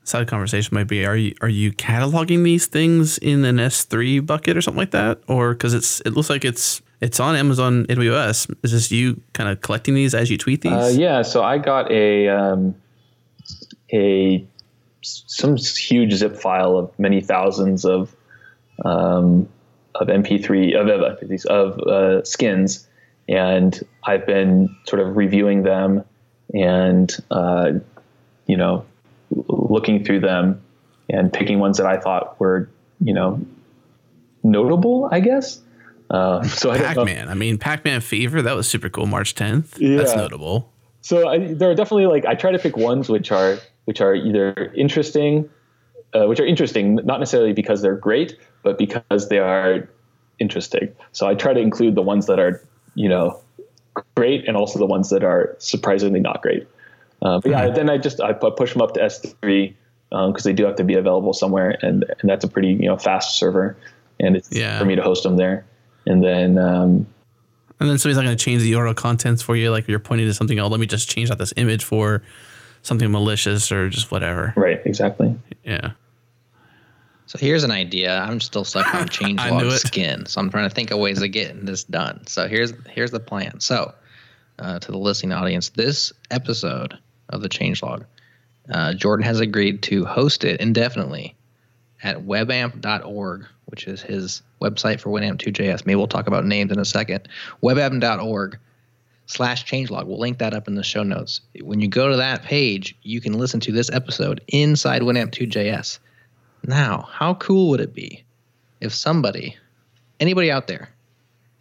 side conversation might be: Are you are you cataloging these things in an S three bucket or something like that, or because it's it looks like it's it's on Amazon AWS. Is this you kind of collecting these as you tweet these? Uh, yeah. So I got a um, a some huge zip file of many thousands of um, of MP3 of of, of uh, skins, and I've been sort of reviewing them and uh, you know looking through them and picking ones that I thought were you know notable, I guess. Uh, so Pac-Man. I, I mean, Pac-Man Fever. That was super cool. March 10th. Yeah. That's notable. So I, there are definitely like I try to pick ones which are which are either interesting, uh, which are interesting not necessarily because they're great, but because they are interesting. So I try to include the ones that are you know great and also the ones that are surprisingly not great. Uh, but yeah, mm-hmm. then I just I push them up to S3 because um, they do have to be available somewhere, and and that's a pretty you know fast server, and it's yeah. for me to host them there and then um, and then somebody's not going to change the URL contents for you. Like you're pointing to something. Oh, let me just change out this image for something malicious or just whatever. Right. Exactly. Yeah. So here's an idea. I'm still stuck on [LAUGHS] changelog skin, so I'm trying to think of ways of getting this done. So here's here's the plan. So uh, to the listening audience, this episode of the changelog, uh, Jordan has agreed to host it indefinitely at webamp.org, which is his website for WinAmp2JS. Maybe we'll talk about names in a second. webamp.org slash changelog. We'll link that up in the show notes. When you go to that page, you can listen to this episode inside WinAmp2JS. Now, how cool would it be if somebody, anybody out there,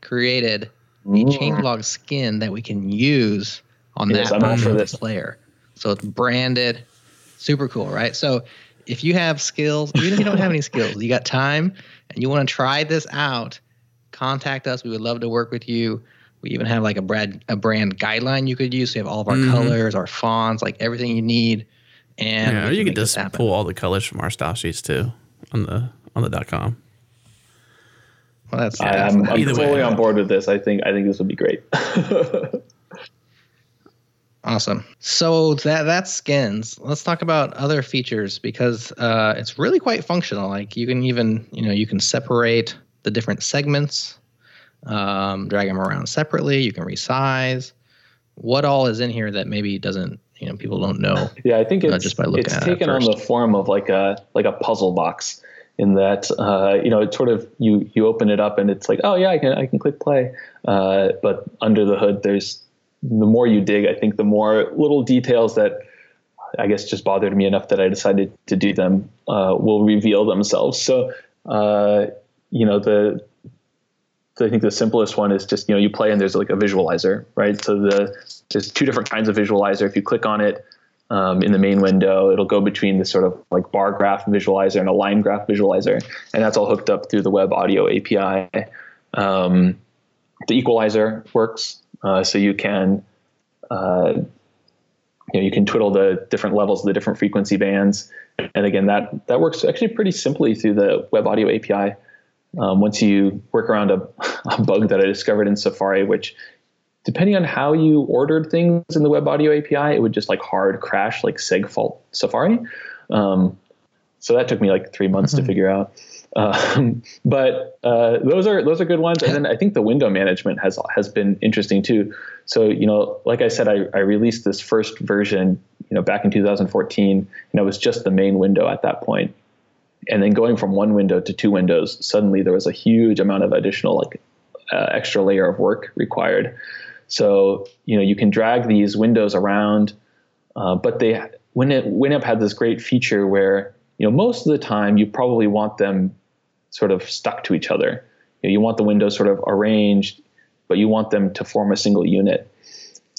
created a changelog skin that we can use on yes, that player? So it's branded, super cool, right? So if you have skills, even if you don't have any skills, you got time and you want to try this out, contact us. We would love to work with you. We even have like a brand a brand guideline you could use. So you have all of our mm-hmm. colors, our fonts, like everything you need. And yeah, you can just pull all the colors from our style sheets too on the on the dot com. Well, that's, I, am I'm fully way. on board with this. I think I think this would be great. [LAUGHS] Awesome. So that that's skins. Let's talk about other features because uh, it's really quite functional. Like you can even you know you can separate the different segments, um, drag them around separately. You can resize. What all is in here that maybe doesn't you know people don't know? [LAUGHS] Yeah, I think it's uh, just by looking it's at taken it on the form of like a like a puzzle box. In that uh, you know it's sort of you you open it up and it's like oh yeah I can I can click play, uh, but under the hood there's the more you dig, I think the more little details that I guess just bothered me enough that I decided to do them uh, will reveal themselves. So, uh, you know, the, I think the simplest one is just you know you play and there's like a visualizer, right? So the there's two different kinds of visualizer. If you click on it um, in the main window, it'll go between the sort of like bar graph visualizer and a line graph visualizer, and that's all hooked up through the Web Audio API. Um, the equalizer works uh, so you can, uh, you know, you can twiddle the different levels of the different frequency bands. And again, that, that works actually pretty simply through the Web Audio API. Um, once you work around a, [LAUGHS] a, bug that I discovered in Safari, which depending on how you ordered things in the Web Audio API, it would just like hard crash like segfault Safari. Um, so that took me like three months mm-hmm. to figure out. Um, [LAUGHS] but uh, those are those are good ones. And then I think the window management has has been interesting too. So you know, like I said, I, I released this first version, you know, back in 2014, and it was just the main window at that point. And then going from one window to two windows, suddenly there was a huge amount of additional like uh, extra layer of work required. So you know, you can drag these windows around, uh, but they it Winamp had this great feature where you know most of the time you probably want them sort of stuck to each other. You, know, you want the windows sort of arranged, but you want them to form a single unit.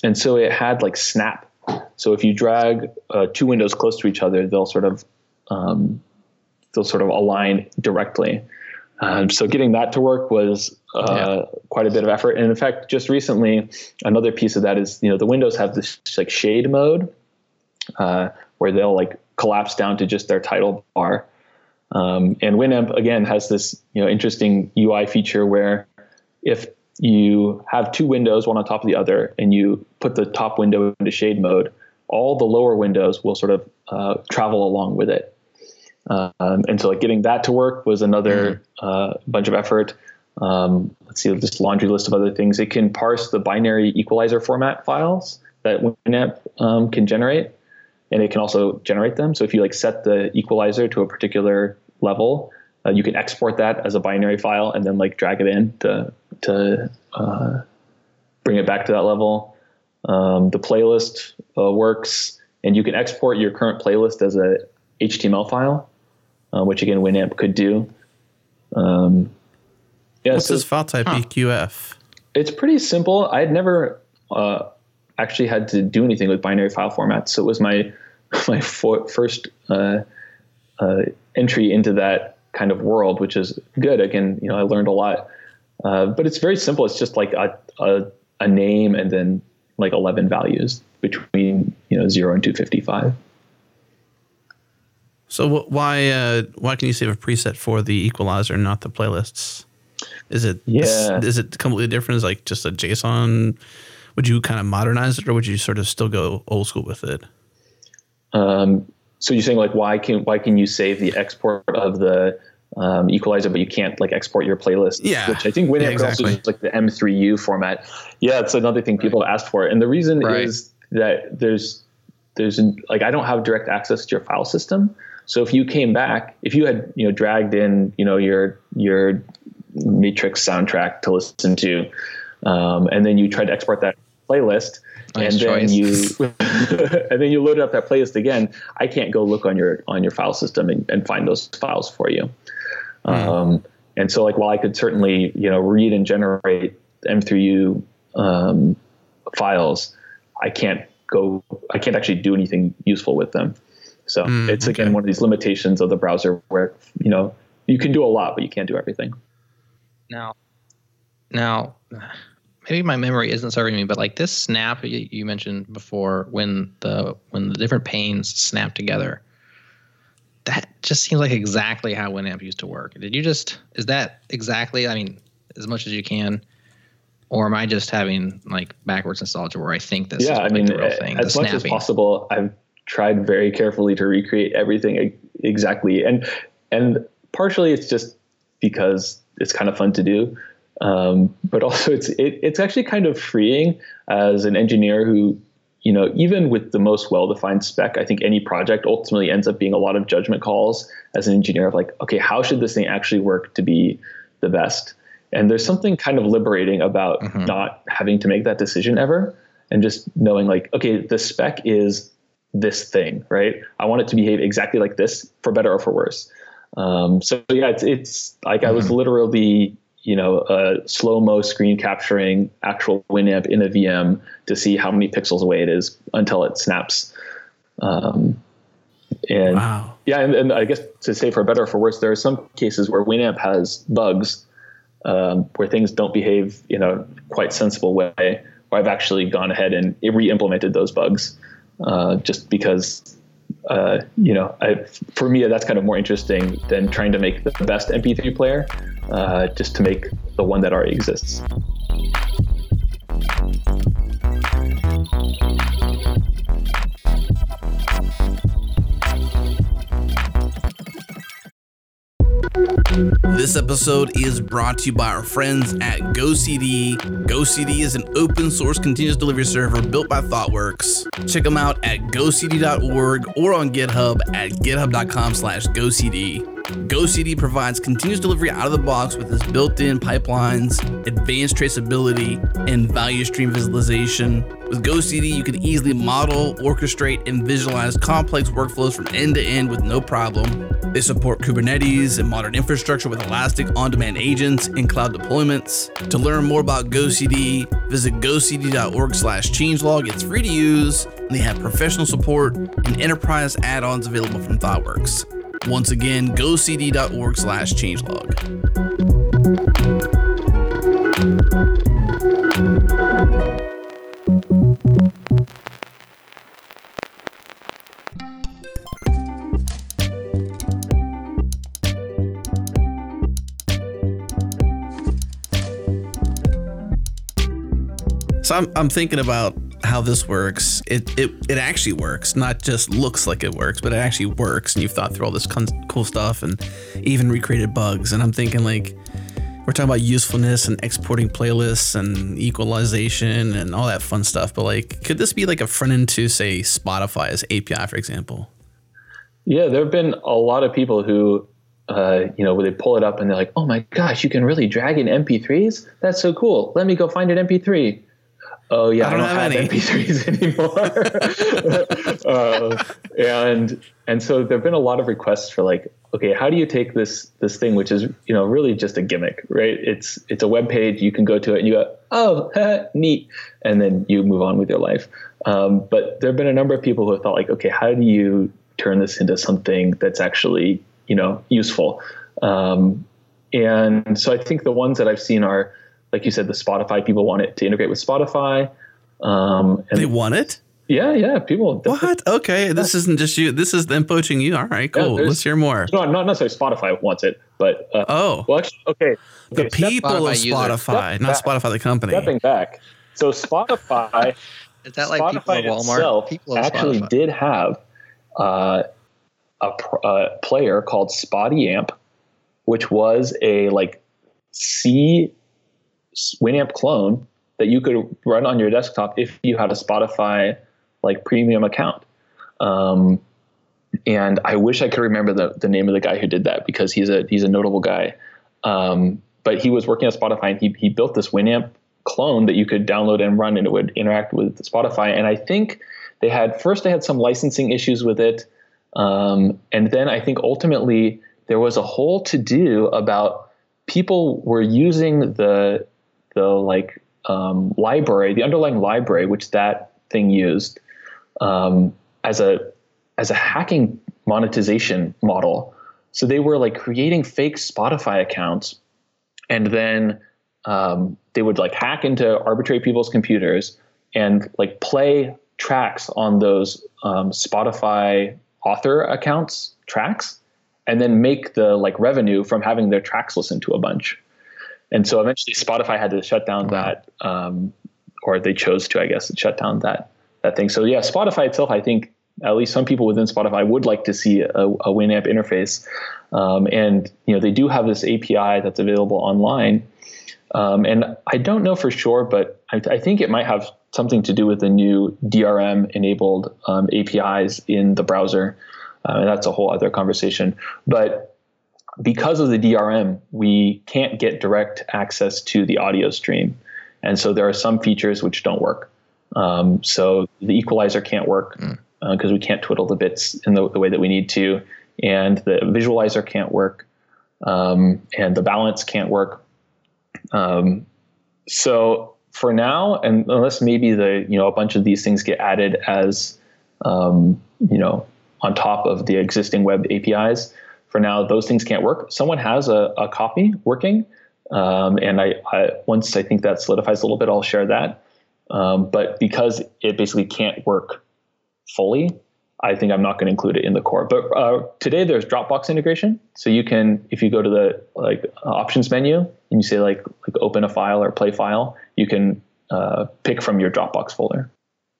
And so it had like snap. So if you drag uh, two windows close to each other, they'll sort of um, they'll sort of align directly. Um, so getting that to work was uh, yeah. quite a bit of effort. And in fact, just recently, another piece of that is you know the windows have this like shade mode uh, where they'll like collapse down to just their title bar. Um, and Winamp again has this you know interesting UI feature where if you have two windows, one on top of the other, and you put the top window into shade mode, all the lower windows will sort of uh, travel along with it. Um, and so like getting that to work was another mm-hmm. uh, bunch of effort. Um, let's see, just laundry list of other things. It can parse the binary equalizer format files that Winamp um, can generate, and it can also generate them. So if you like set the equalizer to a particular level, uh, you can export that as a binary file and then like drag it in to to uh, bring it back to that level. Um, the playlist uh, works, and you can export your current playlist as a HTML file, uh, which again Winamp could do. Um, yeah, What's so, this file type huh. EQF? It's pretty simple. I had never uh, actually had to do anything with binary file formats, so it was my [LAUGHS] my for, first uh, uh, entry into that kind of world, which is good. Again, you know, I learned a lot. Uh, but it's very simple. It's just like a, a, a name and then like 11 values between you know 0 and 255 so why uh, why can you save a preset for the equalizer not the playlists is it yeah is, is it completely different is like just a json would you kind of modernize it or would you sort of still go old school with it um, so you're saying like why can why can you save the export of the um, equalizer, but you can't like export your playlist. Yeah, which I think Winamp yeah, exactly. also like the M3U format. Yeah, it's another thing people right. have asked for, and the reason right. is that there's there's like I don't have direct access to your file system. So if you came back, if you had you know dragged in you know your your Matrix soundtrack to listen to, um, and then you tried to export that playlist, nice and choice. then you [LAUGHS] [LAUGHS] and then you load up that playlist again. I can't go look on your on your file system and, and find those files for you. Mm-hmm. Um, and so, like, while I could certainly, you know, read and generate M3U um, files, I can't go. I can't actually do anything useful with them. So mm, it's again okay. one of these limitations of the browser where you know you can do a lot, but you can't do everything. Now, now, maybe my memory isn't serving me, but like this snap you, mentioned before, when the when the different panes snap together, that just seems like exactly how Winamp used to work. Did you just is that exactly? I mean, as much as you can, or am I just having like backwards nostalgia where I think this? Yeah, is I mean, the real thing, as much snapping. as possible, I've tried very carefully to recreate everything exactly, and and partially it's just because it's kind of fun to do. Um, but also it's it, it's actually kind of freeing as an engineer who you know, even with the most well-defined spec, I think any project ultimately ends up being a lot of judgment calls as an engineer of like, okay, how should this thing actually work to be the best? And there's something kind of liberating about mm-hmm. not having to make that decision ever and just knowing like, okay, the spec is this thing, right? I want it to behave exactly like this for better or for worse. Um, so yeah, it's, it's like mm-hmm. I was mm-hmm. literally you know, a slow mo screen capturing actual Winamp in a VM to see how many pixels away it is until it snaps. Um, and wow. yeah, and, and, I guess to say for better or for worse, there are some cases where Winamp has bugs um, where things don't behave in a quite sensible way. Where I've actually gone ahead and re-implemented those bugs uh, just because uh, you know, I, for me, that's kind of more interesting than trying to make the best MP3 player, uh, just to make the one that already exists. This episode is brought to you by our friends at GoCD. GoCD is an open source continuous delivery server built by ThoughtWorks. Check them out at gocd.org or on GitHub at github.com slash GoCD. Provides continuous delivery out of the box with its built in pipelines, advanced traceability, and value stream visualization. With GoCD, you can easily model, orchestrate, and visualize complex workflows from end to end with no problem. They support Kubernetes and modern infrastructure with elastic on demand agents and cloud deployments. To learn more about GoCD, visit gocd.org slash changelog. It's free to use, and they have professional support and enterprise add ons available from ThoughtWorks. Once again, gocd.org slash changelog. So I'm, I'm thinking about how this works. It, it it actually works, not just looks like it works, but it actually works. And you've thought through all this con- cool stuff and even recreated bugs. And I'm thinking like we're talking about usefulness and exporting playlists and equalization and all that fun stuff. But like, could this be like a front end to say Spotify's API, for example? Yeah, there have been a lot of people who, uh, you know, where they pull it up and they're like, "Oh my gosh, you can really drag in MP3s? That's so cool! Let me go find an MP3." Oh yeah, I don't, I don't have, have MP3s [LAUGHS] anymore. [LAUGHS] uh, and and so there've been a lot of requests for like, okay, how do you take this this thing which is you know really just a gimmick, right? It's it's a web page. You can go to it and you go, oh, [LAUGHS] neat, and then you move on with your life. Um, but there have been a number of people who have thought like, okay, how do you turn this into something that's actually you know useful? Um, and so I think the ones that I've seen are like you said, the Spotify people want it to integrate with Spotify. Um, and they want it. Yeah, yeah. People. What? Okay, this isn't just you. This is them poaching you. All right, cool. Yeah, Let's hear more. No, not necessarily Spotify wants it, but uh, oh, well, actually, okay. The okay, people Spotify of Spotify, not back. Spotify the company. Stepping back, so Spotify. [LAUGHS] is that like Spotify people Walmart? Itself people actually Spotify. did have uh, a, a player called Spotiamp, which was a like C Winamp clone that you could run on your desktop if you had a Spotify like premium account. Um, and I wish I could remember the, the name of the guy who did that because he's a he's a notable guy. Um, but he was working at Spotify and he he built this Winamp clone that you could download and run and it would interact with Spotify. And I think they had first they had some licensing issues with it, um, and then I think ultimately there was a whole to do about people were using the the like um, library, the underlying library, which that thing used um, as a as a hacking monetization model. So they were like creating fake Spotify accounts, and then um, they would like hack into arbitrary people's computers and like play tracks on those um, Spotify author accounts tracks, and then make the like revenue from having their tracks listened to a bunch. And so eventually Spotify had to shut down that, um, or they chose to, I guess, shut down that that thing. So yeah, Spotify itself, I think at least some people within Spotify would like to see a, a Winamp interface. Um, and you know they do have this API that's available online. Um, and I don't know for sure, but I, I, think it might have something to do with the new DRM enabled um, APIs in the browser. Uh, and that's a whole other conversation. But because of the DRM, we can't get direct access to the audio stream. And so there are some features which don't work. Um, so the equalizer can't work because mm. uh, we can't twiddle the bits in the, the, way that we need to. And the visualizer can't work. Um, and the balance can't work. Um, so for now, and unless maybe the, you know, a bunch of these things get added as, um, you know, on top of the existing web APIs, for now, those things can't work. Someone has a, a copy working, um, and I, I, once I think that solidifies a little bit, I'll share that. Um, but because it basically can't work fully, I think I'm not going to include it in the core. But uh, today there's Dropbox integration, so you can if you go to the like options menu and you say like like open a file or play file, you can uh, pick from your Dropbox folder.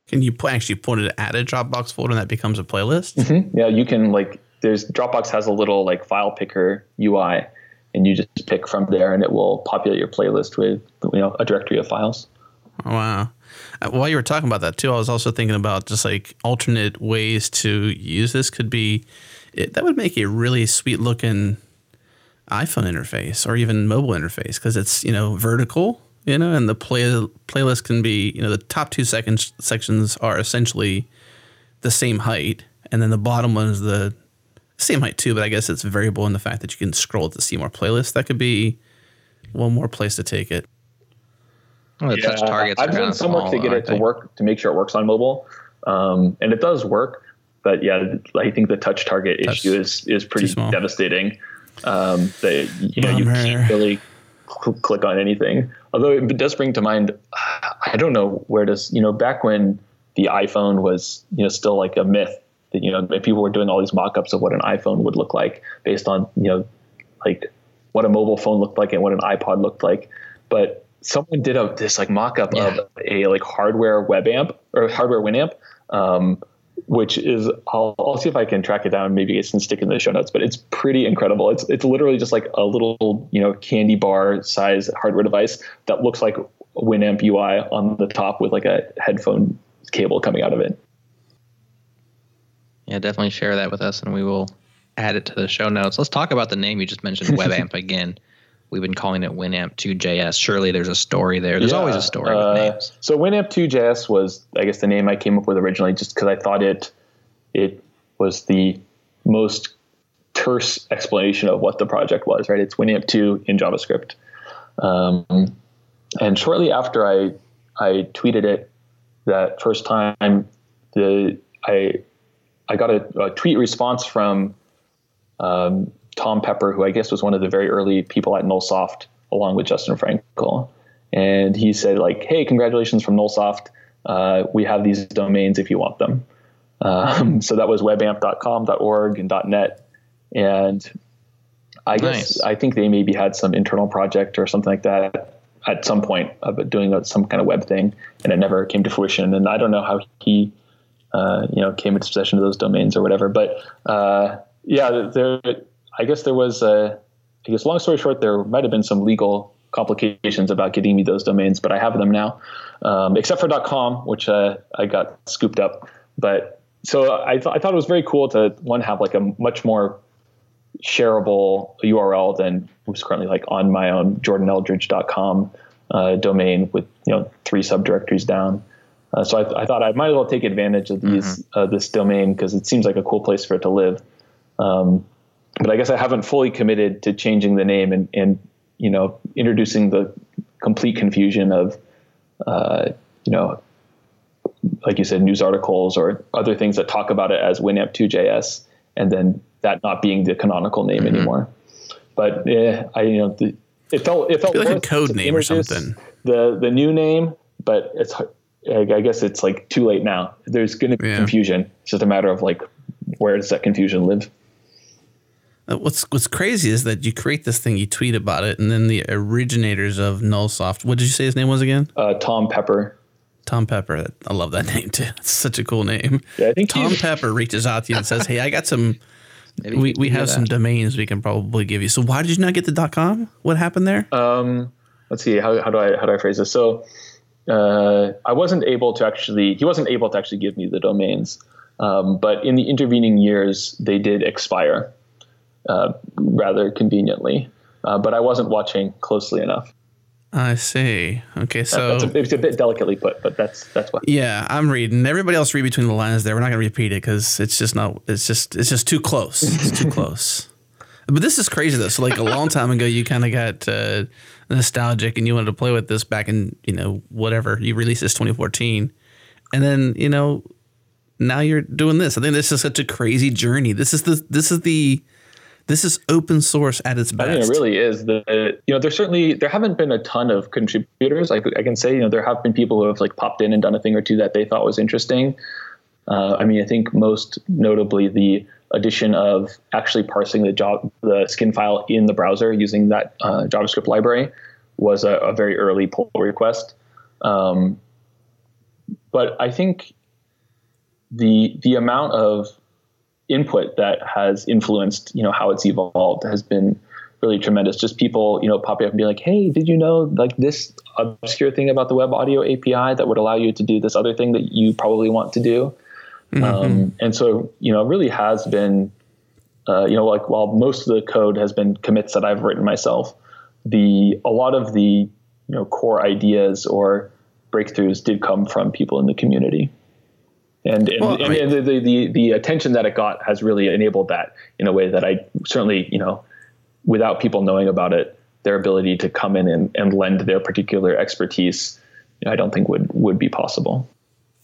Can you actually put it at a Dropbox folder and that becomes a playlist? Mm-hmm. Yeah, you can like there's Dropbox has a little like file picker UI, and you just pick from there, and it will populate your playlist with you know a directory of files. Wow. Uh, while you were talking about that too, I was also thinking about just like alternate ways to use this. Could be it, that would make a really sweet looking iPhone interface or even mobile interface because it's you know vertical, you know, and the play playlist can be you know the top two seconds sections are essentially the same height, and then the bottom one is the same height too, but I guess it's variable in the fact that you can scroll to see more playlists. That could be one more place to take it. Well, the yeah, touch targets I've done some work to get it to work to make sure it works on mobile, um, and it does work. But yeah, I think the touch target touch issue is is pretty devastating. Um, that you know you can't really cl- click on anything. Although it does bring to mind, I don't know where does you know back when the iPhone was you know still like a myth you know people were doing all these mock-ups of what an iphone would look like based on you know like what a mobile phone looked like and what an ipod looked like but someone did a this like mock-up yeah. of a like hardware web amp or hardware winamp um, which is I'll, I'll see if I can track it down. Maybe it's can stick in the show notes, but it's pretty incredible. It's it's literally just like a little you know candy bar size hardware device that looks like Winamp UI on the top with like a headphone cable coming out of it. Yeah, definitely share that with us, and we will add it to the show notes. Let's talk about the name you just mentioned, [LAUGHS] WebAmp again. We've been calling it Winamp 2JS. Surely there's a story there. There's yeah, always a story uh, with names. So Winamp 2JS was, I guess, the name I came up with originally, just because I thought it it was the most terse explanation of what the project was. Right? It's Winamp 2 in JavaScript. Um, and shortly after I I tweeted it that first time, the I I got a, a tweet response from um, Tom Pepper, who I guess was one of the very early people at Nullsoft, along with Justin Frankel. And he said, like, hey, congratulations from Nullsoft. Uh, we have these domains if you want them. Um, [LAUGHS] so that was webamp.com, .org, and .net. And I guess I think they maybe had some internal project or something like that at some point of doing some kind of web thing, and it never came to fruition. And I don't know how he, uh, you know, came into possession of those domains or whatever. But uh, yeah, there I guess there was a, I guess long story short, there might have been some legal complications about getting me those domains, but I have them now, um, except for .com, which uh, I got scooped up. But so I, th- I thought it was very cool to one have like a much more shareable URL than was currently like on my own jordaneldredge.com uh, domain with you know three subdirectories down. Uh, so I, I, thought I might as well take advantage of these mm-hmm. uh, this domain because it seems like a cool place for it to live. Um, but I guess I haven't fully committed to changing the name and, and you know introducing the complete confusion of uh, you know like you said news articles or other things that talk about it as Winamp2JS and then that not being the canonical name mm-hmm. anymore. But yeah, I you know the, it felt it felt like a code name or something. The the new name, but it's I guess it's like too late now. There's going to be yeah. confusion. It's just a matter of like where does that confusion live? Uh, what's what's crazy is that you create this thing, you tweet about it, and then the originators of Nullsoft. What did you say his name was again? Uh, Tom Pepper. Tom Pepper. I love that [LAUGHS] name too. It's such a cool name. Yeah, I think Tom Pepper reaches out to you and says, "Hey, I got some. [LAUGHS] we we have some domains we can probably give you. So why did you not get the .com? What happened there? Um, let's see. How, how do I how do I phrase this? So uh, I wasn't able to actually. He wasn't able to actually give me the domains. Um, but in the intervening years, they did expire uh, rather conveniently. Uh, but I wasn't watching closely enough. I see. Okay, so a, it's a bit delicately put, but that's that's what. Yeah, I'm reading. Everybody else read between the lines there. We're not going to repeat it because it's just not. It's just it's just too close. It's too [LAUGHS] close. But this is crazy though. So like a long time ago, you kind of got uh, nostalgic and you wanted to play with this back in you know whatever you released this 2014, and then you know now you're doing this. I think this is such a crazy journey. This is the this is the this is open source at its best. I think it really is. The you know, there's certainly there haven't been a ton of contributors. I, I can say you know there have been people who have like popped in and done a thing or two that they thought was interesting. Uh, I mean, I think most notably the addition of actually parsing the job the skin file in the browser using that uh, JavaScript library was a, a, very early pull request. Um, but I think the the amount of input that has influenced you know how it's evolved has been really tremendous. Just people you know popping up and be like, hey, did you know like this obscure thing about the web audio API that would allow you to do this other thing that you probably want to do? Mm-hmm. Um, and so you know it really has been uh, you know like while most of the code has been commits that I've written myself, the a lot of the you know core ideas or breakthroughs did come from people in the community and and, well, and, and the, the, the the attention that it got has really enabled that in a way that I certainly you know without people knowing about it their ability to come in and, and lend their particular expertise I don't think would would be possible.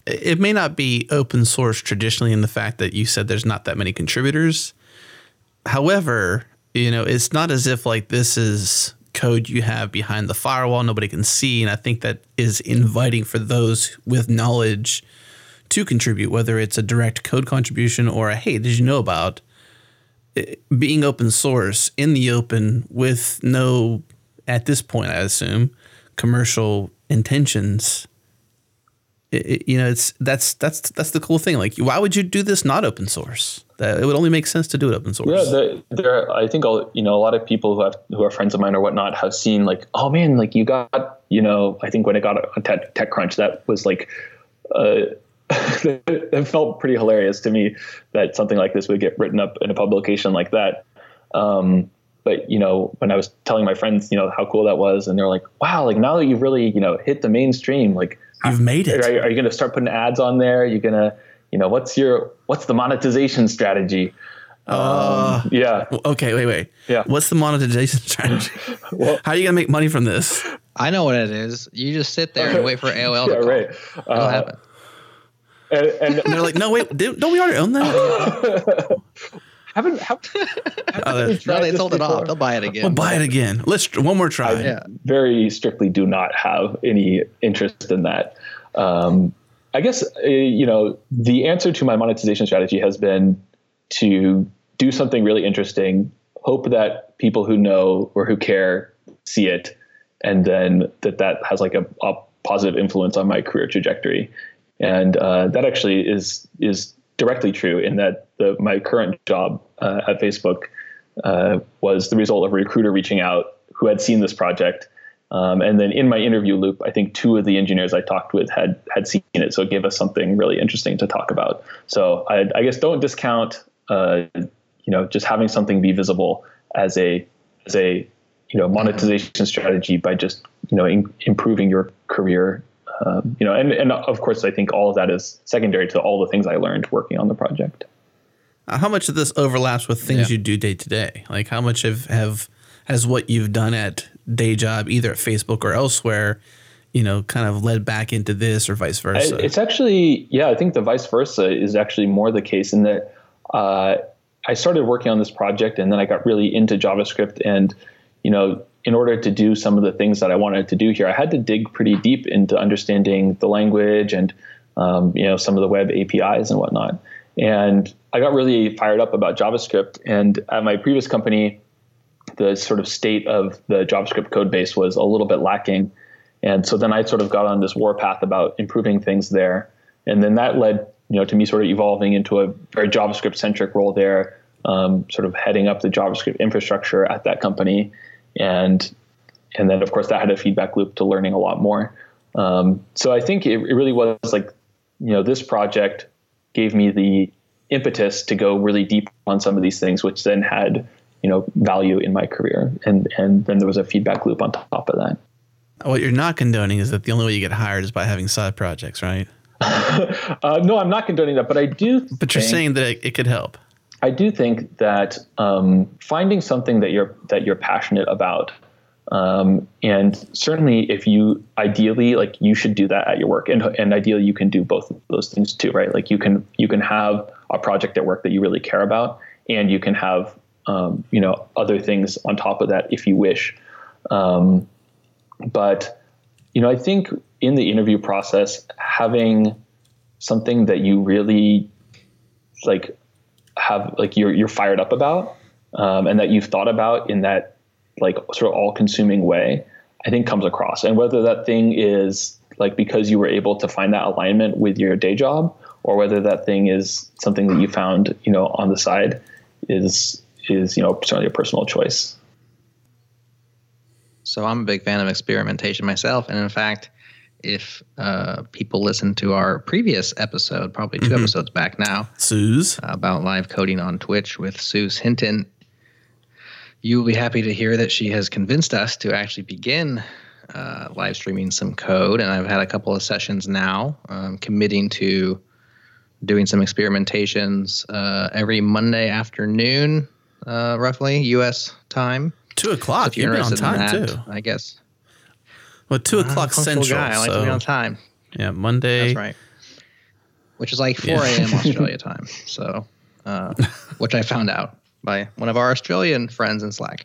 It may not be open source traditionally in the fact that you said there's not that many contributors. However, you know, it's not as if like this is code you have behind the firewall nobody can see and I think that is inviting for those with knowledge to contribute, whether it's a direct code contribution or a hey, did you know about eh, being open source in the open with no, at this point, I assume, commercial intentions, it, it- you know, it's that's that's that's the cool thing. Like, why would you do this not open source? That it would only make sense to do it open source. Yeah, there. I think all you know, a lot of people who have who are friends of mine or whatnot have seen like, oh man, like you got, you know, I think when it got on Tech, TechCrunch, that was like, uh, [LAUGHS] it felt pretty hilarious to me that something like this would get written up in a publication like that. Um, but you know, when I was telling my friends, you know, how cool that was, and they're like, wow, like now that you've really, you know, hit the mainstream, like You've made it. are, are you going to start putting ads on there? You're going to, you know, what's your, what's the monetization strategy? Uh, Yeah. okay, wait, wait. Yeah. What's the monetization [LAUGHS] strategy? [LAUGHS] Well- How are you gonna make money from this? I know what it is. You just sit there and wait for [LAUGHS] AOL to Yeah, call. right. It'll Uh, happen. and, and And they're like, no, wait, don't don't we already own that? Haven't, have, Uh, No, they this sold it before? off. They'll buy it again. we'll buy it again. Let's tr- one more try. Yeah. very strictly do not have any interest in that. Um, I guess uh, you know the answer to my monetization strategy has been to do something really interesting, hope that people who know or who care see it, and then that that has like a, a positive influence on my career trajectory. And uh, that actually is is directly true in that the my current job uh, at Facebook uh, was the result of a recruiter reaching out who had seen this project. Um, and then in my interview loop, I think two of the engineers I talked with had had seen it, so it gave us something really interesting to talk about. So I, I guess don't discount, uh, you know, just having something be visible as a as a you know monetization strategy by just you know in, improving your career. Um, you know, and and of course, I think all of that is secondary to all the things I learned working on the project. Uh, how much of this overlaps with things Yeah. you do day to day? Like how much have have has what you've done at day job, either at Facebook or elsewhere, you know, kind of led back into this or vice I- versa? It's actually, yeah, I think the vice versa is actually more the case in that uh, I started working on this project and then I got really into JavaScript. And, you know, in order to do some of the things that I wanted to do here, I had to dig pretty deep into understanding the language and, um, you know, some of the web APIs and whatnot. And I got really fired up about JavaScript. And at my previous company, the sort of state of the JavaScript code base was a little bit lacking. And so then I sort of got on this warpath about improving things there. And then that led, you know, to me sort of evolving into a very JavaScript centric role there, um, sort of heading up the JavaScript infrastructure at that company. And and then of course that had a feedback loop to learning a lot more. Um, so I think it, it really was like, you know, this project gave me the impetus to go really deep on some of these things, which then had, you know, value in my career. And and then there was a feedback loop on top of that. what you're not condoning is that the only way you get hired is by having side projects, right? [LAUGHS] Uh, no, I'm not condoning that, but I do. But you're saying that it, it could help. I do think that um, finding something that you're that you're passionate about, um, and certainly if you ideally like you should do that at your work, and and ideally you can do both of those things too, right? Like you can you can have a project at work that you really care about, and you can have um, you know other things on top of that if you wish. Um, but you know, I think in the interview process, having something that you really like have like you're you're fired up about um, and that you've thought about in that like sort of all consuming way i think comes across. And whether that thing is like because you were able to find that alignment with your day job or whether that thing is something that you found you know on the side is is you know certainly a personal choice. So I'm a big fan of experimentation myself, and in fact, if uh, people listen to our previous episode, probably 2 episodes back now, Suze. about live coding on Twitch with Suz Hinton, you will be happy to hear that she has convinced us to actually begin uh, live streaming some code. And I've had a couple of sessions now, um, committing to doing some experimentations uh, every Monday afternoon, uh, roughly U.S. time. Two o'clock. If you're been on time that, too. I guess. Well, two o'clock Punctual central. guy. I like to be so on time. yeah, Monday. That's right. Which is like 4 Yeah. a.m. [LAUGHS] Australia time. So, uh, which I found out by one of our Australian friends in Slack,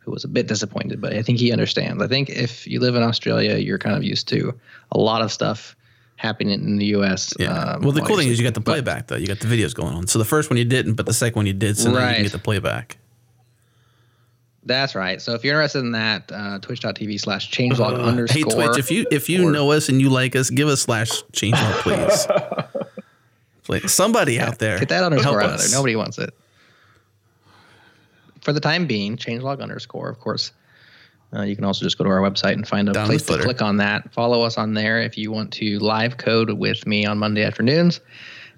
who was a bit disappointed, but I think he understands. I think if you live in Australia, you're kind of used to a lot of stuff happening in the U.S. Yeah. um, well, the cool thing is you got the sleeping. But- playback though. You got the videos going on. So the first one you didn't, but the second one you did. So now you can get the playback. That's right. So if you're interested in that, uh, twitch.tv slash changelog Uh, underscore. Hey Twitch, if you if you or- know us and you like us, give us slash changelog, please. [LAUGHS] please. Somebody out there. Get that underscore out there. Nobody wants it. For the time being, changelog underscore, of course. Uh, you can also just go to our website and find a Down place to click on that. Follow us on there if you want to live code with me on Monday afternoons.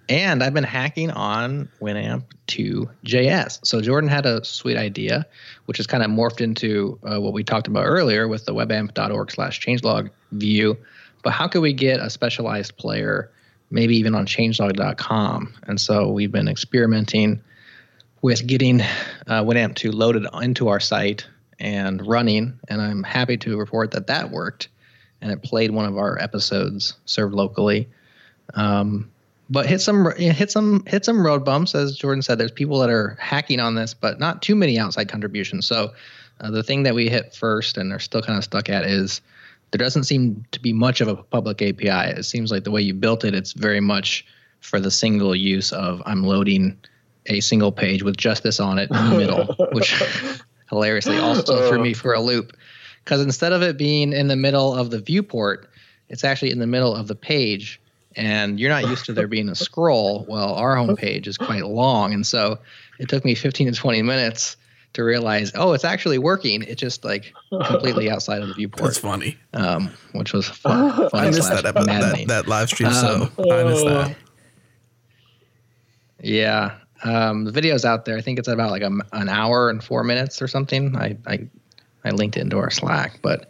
And I've been hacking on Winamp to JS. So Jordan had a sweet idea, which is kind of morphed into uh, what we talked about earlier with the webamp.org slash changelog view. But how could we get a specialized player, maybe even on changelog.com? And so we've been experimenting with getting uh, Winamp 2 loaded into our site and running. And I'm happy to report that that worked. And it played one of our episodes served locally. Um, but hit some hit some hit some road bumps. As jordan said there's people that are hacking on this but not too many outside contributions. So uh, the thing that we hit first and are still kind of stuck at is there doesn't seem to be much of a public api it seems like the way you built it it's very much for the single use of i'm loading a single page with just this on it in the middle [LAUGHS] which hilariously also threw me for a loop. Because instead of it being in the middle of the viewport it's actually in the middle of the page and you're not used to there being a scroll. Well, our homepage is quite long, and so it took me 15 to 20 minutes to realize, oh, it's actually working. It's just like completely outside of the viewport, That's funny. um, which was fun. [LAUGHS] I missed that, episode, that that live stream. Um, so I missed that. Yeah, um, the video's out there. I think it's about like a, an hour and four minutes or something. I, I I linked it into our Slack, but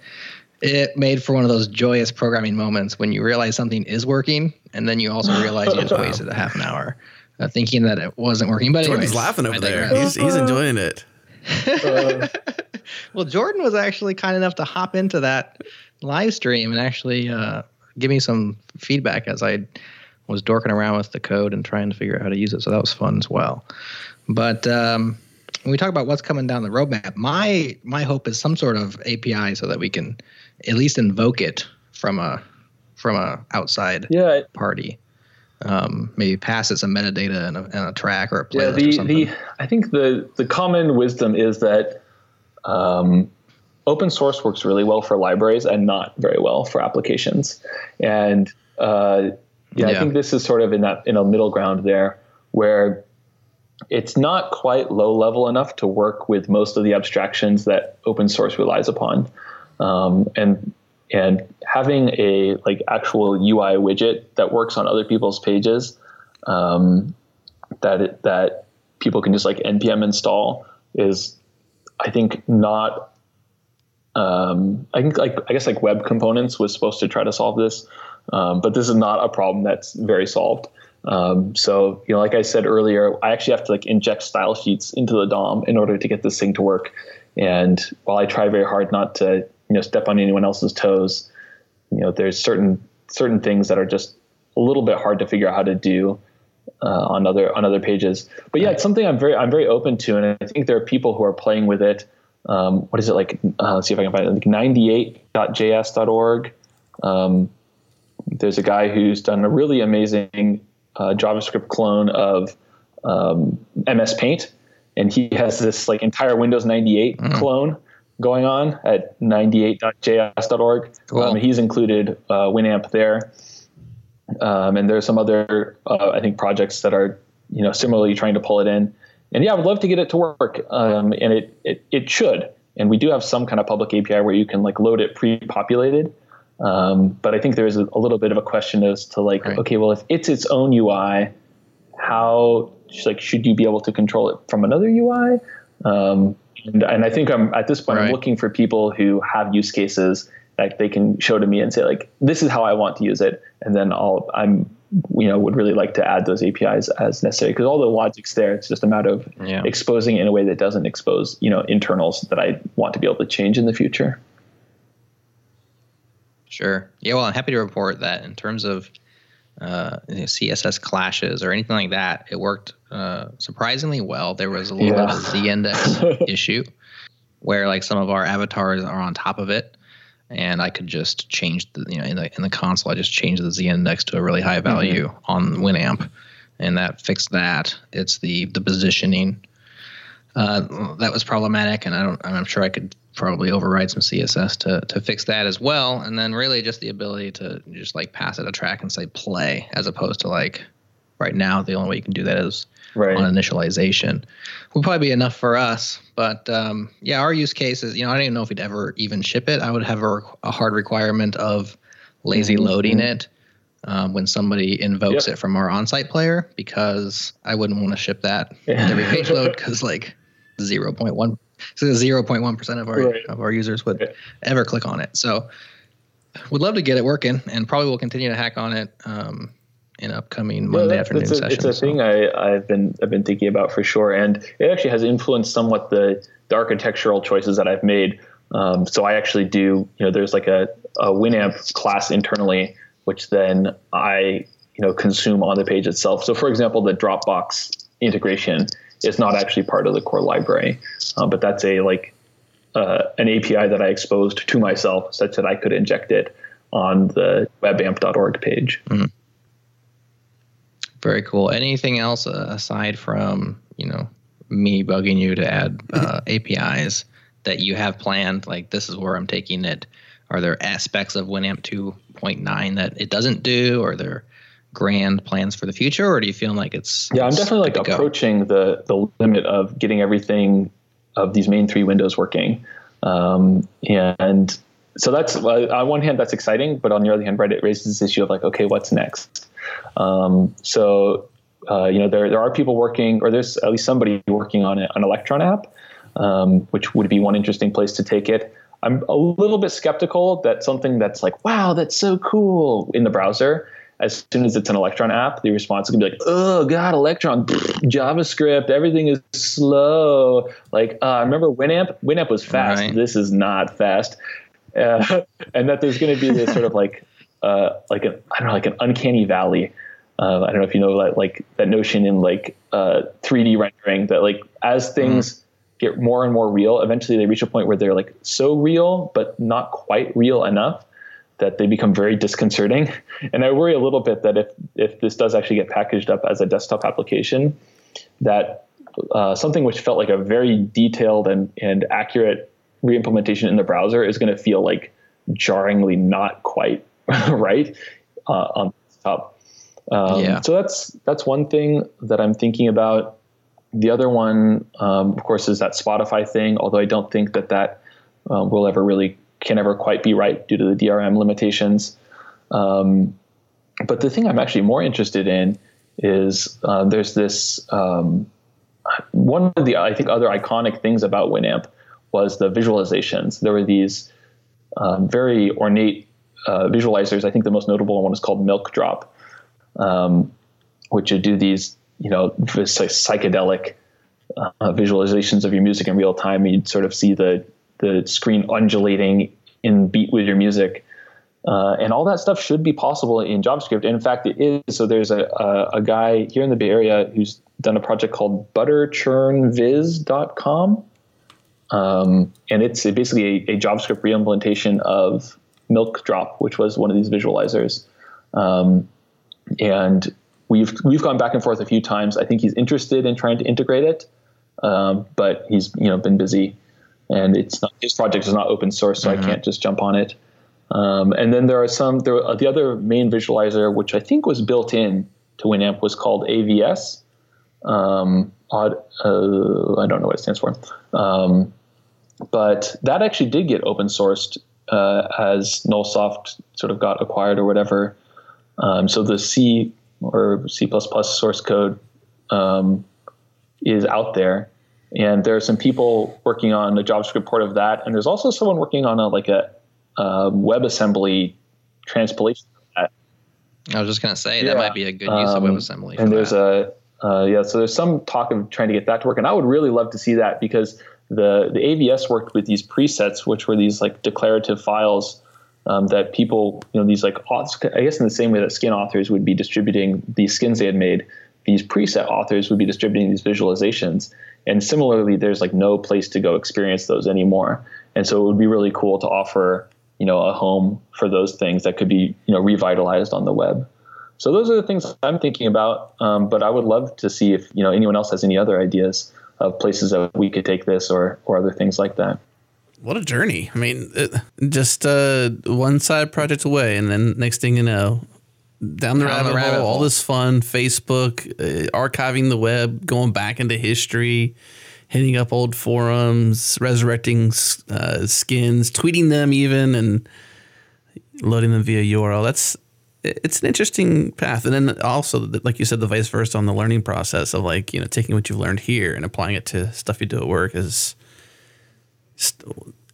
it made for one of those joyous programming moments when you realize something is working, and then you also [LAUGHS] realize you just wasted a half an hour uh, thinking that it wasn't working. But Jordan's anyways, laughing over there. He's, he's enjoying it. [LAUGHS] well, Jordan was actually kind enough to hop into that live stream and actually uh, give me some feedback as I was dorking around with the code and trying to figure out how to use it. So that was fun as well. But um, when we talk about what's coming down the roadmap, my my hope is some sort of API so that we can at least invoke it from a from a outside Yeah, party. Um, maybe pass it some metadata and a, and a track or a yeah. playlist or The the I think the the common wisdom is that um, open source works really well for libraries and not very well for applications. And uh, yeah, I think this is sort of in that in a middle ground there where it's not quite low level enough to work with most of the abstractions that open source relies upon. Um, and and having a like actual UI widget that works on other people's pages um, that it, that people can just like npm install is I think not. Um, I think like I guess like web components was supposed to try to solve this, um, but this is not a problem that's very solved. Um, so you know, like I said earlier, I actually have to like inject style sheets into the DOM in order to get this thing to work. And while I try very hard not to you know step on anyone else's toes, you know, there's certain certain things that are just a little bit hard to figure out how to do uh, on other on other pages. But yeah, it's something I'm very I'm very open to, and I think there are people who are playing with it. Um, what is it like? Uh, let's see if I can find it. Like 98.js.org. Um, there's a guy who's done a really amazing uh, JavaScript clone of um, MS Paint, and he has this like entire Windows 98 clone going on at 98.js.org. Cool. Um, he's included uh, Winamp there. Um, and there's some other, uh, I think, projects that are, you know, similarly trying to pull it in. And yeah, I would love to get it to work. Um, and it, it, it should. And we do have some kind of public API where you can like load it pre-populated. Um, but I think there's a, a little bit of a question as to like, Right. okay, well, if it's its own UI, how like should you be able to control it from another UI? Um, and, and I think I'm at this point I'm looking for people who have use cases that they can show to me and say like, this is how I want to use it, and then I'll I'm you know would really like to add those APIs as necessary because all the logic's there. It's just a matter of Yeah. exposing it in a way that doesn't expose you know internals that I want to be able to change in the future. Sure. Yeah. Well, I'm happy to report that in terms of uh, you know, CSS clashes or anything like that, it worked uh, surprisingly well. There was a little bit of a Z index [LAUGHS] issue where like some of our avatars are on top of it, and I could just change the you know in the in the console I just changed the Z index to a really high value on Winamp, and that fixed that. It's the the positioning. uh, that was problematic, and I don't. I'm sure I could probably override some CSS to to fix that as well. And then really just the ability to just like pass it a track and say play, as opposed to like right now the only way you can do that is right. on initialization. Would probably be enough for us. But um, yeah, our use cases. You know, I don't even know if we'd ever even ship it. I would have a, a hard requirement of lazy mm-hmm. loading it um, when somebody invokes yep. it from our on-site player because I wouldn't want to ship that yeah. every page load [LAUGHS] because like 0.1 so 0.1 percent of our right. of our users would right. ever click on it. So would love to get it working and probably will continue to hack on it um, in upcoming Monday afternoon it's a, sessions. It's a so. thing I, I've been I've been thinking about for sure, and it actually has influenced somewhat the, the architectural choices that I've made. Um, so I actually do, you know, there's like a, a Winamp class internally, which then I, you know, consume on the page itself. So for example, the Dropbox integration is not actually part of the core library, uh, but that's a like uh, an API that I exposed to myself such that I could inject it on the webamp.org page. Mm-hmm. Very cool. Anything else uh, aside from you know me bugging you to add uh, [LAUGHS] APIs that you have planned? Like this is where I'm taking it. Are there aspects of Winamp 2.9 that it doesn't do? Or are there grand plans for the future, or do you feel like it's? Yeah, I'm definitely like approaching the the limit of getting everything of these main three windows working, um, and so that's on one hand that's exciting, but on the other hand, right, it raises this issue of like, okay, what's next? Um, so uh, you know, there there are people working, or there's at least somebody working on an Electron app, um, which would be one interesting place to take it. I'm a little bit skeptical that something that's like, wow, that's so cool in the browser as soon as it's an Electron app, the response is gonna be like, "Oh God, Electron, [LAUGHS] JavaScript, everything is slow." Like, uh, remember Winamp? Winamp was fast. Right. This is not fast, uh, [LAUGHS] and that there's gonna be this sort of like, uh, like an I don't know, like an uncanny valley. Uh, I don't know if you know that, like that notion in like 3D uh, rendering that like as things. Mm. Get more and more real. Eventually, they reach a point where they're like so real, but not quite real enough that they become very disconcerting. And I worry a little bit that if if this does actually get packaged up as a desktop application, that uh, something which felt like a very detailed and, and accurate reimplementation in the browser is going to feel like jarringly not quite [LAUGHS] right uh, on top. Um, yeah. So that's that's one thing that I'm thinking about. The other one, um, of course, is that Spotify thing. Although I don't think that that uh, will ever really can never quite be right due to the DRM limitations. Um, but the thing I'm actually more interested in is uh, there's this um, one of the I think other iconic things about Winamp was the visualizations. There were these um, very ornate uh, visualizers. I think the most notable one is called MilkDrop, um, which would do these you know psychedelic uh, visualizations of your music in real time. You'd sort of see the the screen undulating in beat with your music. Uh, and all that stuff should be possible in JavaScript. And in fact, it is. So there's a, a, a, guy here in the Bay Area who's done a project called butterchurnviz.com. Um, and it's basically a, a JavaScript reimplementation of MilkDrop, which was one of these visualizers. Um, and we've we've gone back and forth a few times. I think he's interested in trying to integrate it, um, but he's you know been busy and it's not, his project is not open source, so mm-hmm. I can't just jump on it. Um, and then there are some. There, uh, the other main visualizer, which I think was built in to Winamp, was called AVS. Um, odd, uh, I don't know what it stands for, um, but that actually did get open sourced uh, as Nullsoft sort of got acquired or whatever. Um, so the C or C++ source code um, is out there, and there are some people working on a JavaScript port of that, and there's also someone working on a like a, a WebAssembly transpilation. I was just gonna say yeah. that might be a good use um, of WebAssembly. And there's that. a uh, yeah, so there's some talk of trying to get that to work, and I would really love to see that because the the AVS worked with these presets, which were these like declarative files um, that people, you know, these like I guess in the same way that skin authors would be distributing these skins they had made, these preset authors would be distributing these visualizations. And similarly, there's like no place to go experience those anymore. And so it would be really cool to offer, you know, a home for those things that could be, you know, revitalized on the web. So those are the things I'm thinking about. Um, but I would love to see if you know anyone else has any other ideas. of places that we could take this or or other things like that. What a journey! I mean, it, just uh, one side project away, and then next thing you know, down the, rabbit, rabbit, hole, all this fun, Facebook, uh, archiving the web, going back into history, hitting up old forums, resurrecting uh, skins, tweeting them even, and loading them via URL. That's it's an interesting path. And then also, like you said, the vice versa on the learning process of like, you know, taking what you've learned here and applying it to stuff you do at work is,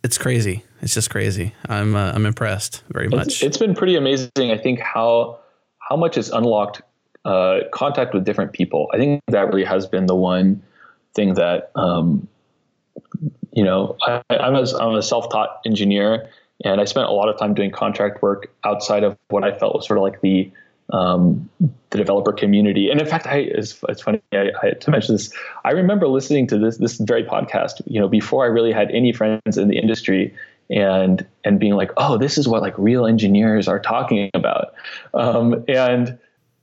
it's crazy. It's just crazy. I'm, uh, I'm impressed very much. It's, it's been pretty amazing. I think how, how much is unlocked uh, contact with different people. I think that really has been the one thing that, um, you know, I, I'm, a, I'm a self-taught engineer and I spent a lot of time doing contract work outside of what I felt was sort of like the um, the developer community. And in fact, I it's, it's funny I, I, to mention this. I remember listening to this this very podcast, you know, before I really had any friends in the industry, and and being like, oh, this is what like real engineers are talking about. Um, and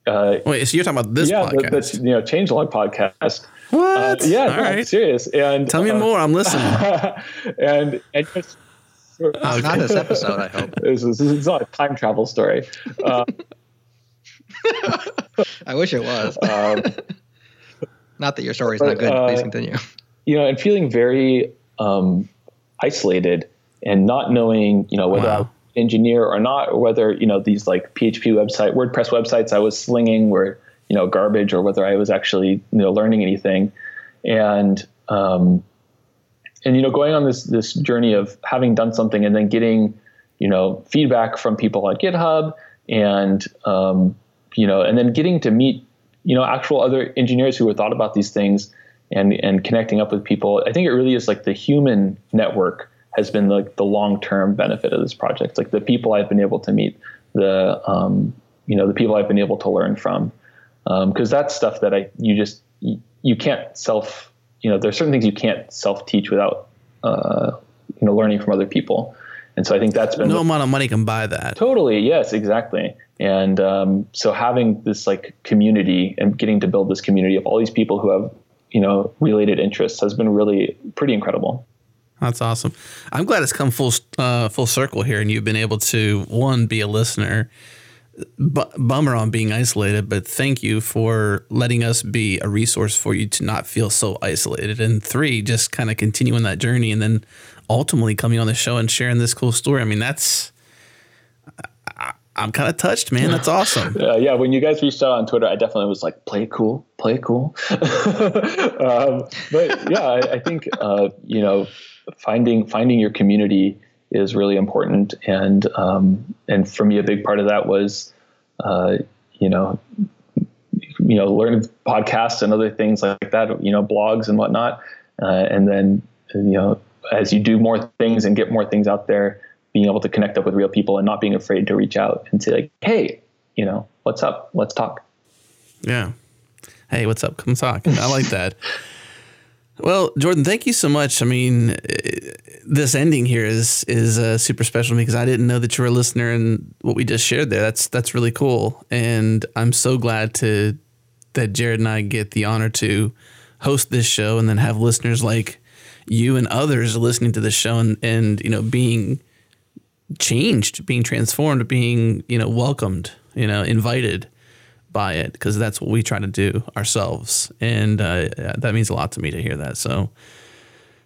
uh, wait, so you're talking about this yeah, podcast? The, the, you know, changelog podcast. What? Uh, yeah, no, serious. And tell me uh, more. I'm listening. [LAUGHS] and and just uh, not this [LAUGHS] episode, I hope. This is, this is not a time travel story. Uh, [LAUGHS] I wish it was. Um, not that your story is not good. Uh, Please continue. You know, and feeling very um, isolated and not knowing, you know, whether wow. I engineer or not, or whether you know these like PHP website, WordPress websites I was slinging were you know garbage, or whether I was actually you know learning anything. And um, and you know going on this this journey of having done something and then getting you know feedback from people on github and um, you know and then getting to meet you know actual other engineers who have thought about these things and and connecting up with people i think it really is like the human network has been like the long-term benefit of this project like the people i've been able to meet the um, you know the people i've been able to learn from because um, that's stuff that i you just you, you can't self you know, there's certain things you can't self teach without, uh, you know, learning from other people. And so I think that's been no amount of money can buy that. Totally. Yes, exactly. And um, so having this like community and getting to build this community of all these people who have, you know, related interests has been really pretty incredible. That's awesome. I'm glad it's come full uh, full circle here, and you've been able to one be a listener bummer on being isolated, but thank you for letting us be a resource for you to not feel so isolated. And three, just kind of continuing that journey and then ultimately coming on the show and sharing this cool story. I mean, that's. I, am kind of touched, man. That's awesome. [LAUGHS] yeah, when you guys reached out on Twitter, I definitely was like, "Play cool, play cool." [LAUGHS] um, but yeah, I, I think uh, you know, finding finding your community is really important. And um, and for me, a big part of that was, uh, you know, you know, learning podcasts and other things like that. You know, blogs and whatnot. Uh, and then you know, as you do more things and get more things out there, being able to connect up with real people and not being afraid to reach out and say like, hey, you know, what's up? Let's talk. Yeah. Hey, what's up? Come talk. I like that. Well, Jordan, thank you so much. I mean, this ending here is is uh, super special because I didn't know that you were a listener and what we just shared there. That's that's really cool, and I'm so glad to that Jerod and I get the honor to host this show and then have listeners like you and others listening to this show and and you know being changed, being transformed, being you know welcomed, you know invited by it because that's what we try to do ourselves, and uh, that means a lot to me to hear that. So,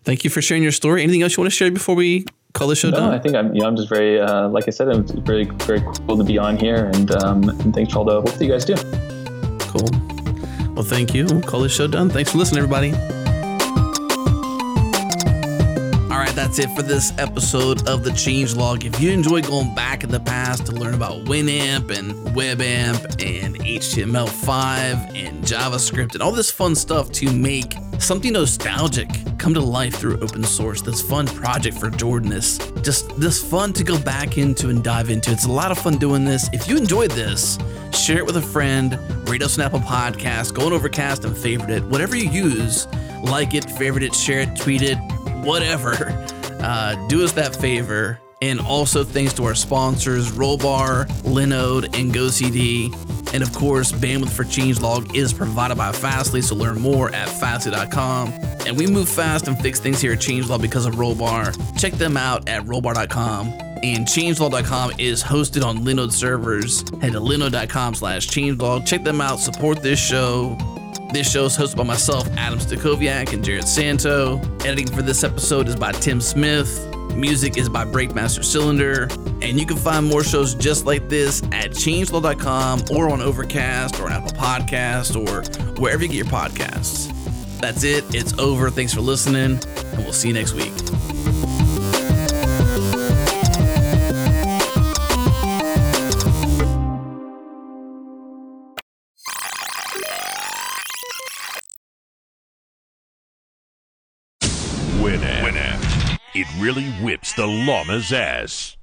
thank you for sharing your story. Anything else you want to share before we call the show no, done? I think I'm, you know, I'm just very, uh, like I said, I'm very, very cool to be on here, and, um, and thanks for all the work that you guys do. Cool. Well, thank you. We'll call this show done. Thanks for listening, everybody that's it for this episode of the Changelog. If you enjoy going back in the past to learn about Winamp and WebAmp and HTML5 and JavaScript and all this fun stuff to make something nostalgic come to life through open source, this fun project for Jordan is just this fun to go back into and dive into. It's a lot of fun doing this. If you enjoyed this, share it with a friend, rate us on Apple Podcast, go on Overcast and favorite it. Whatever you use, like it, favorite it, share it, tweet it, whatever, uh, do us that favor. And also thanks to our sponsors, Rollbar, Linode, and GoCD. And of course, bandwidth for Changelog is provided by Fastly, so learn more at fastly.com. And we move fast and fix things here at Changelog because of Rollbar. Check them out at rollbar.com. And changelog.com is hosted on Linode servers. Head to linode.com slash changelog. Check them out. Support this show. This show is hosted by myself, Adam Stacoviak, and Jerod Santo. Editing for this episode is by Tim Smith. Music is by Breakmaster Cylinder. And you can find more shows just like this at changelog.com or on Overcast or Apple Podcast or wherever you get your podcasts. That's it. It's over. Thanks for listening, and we'll see you next week. Really whips the llama's ass.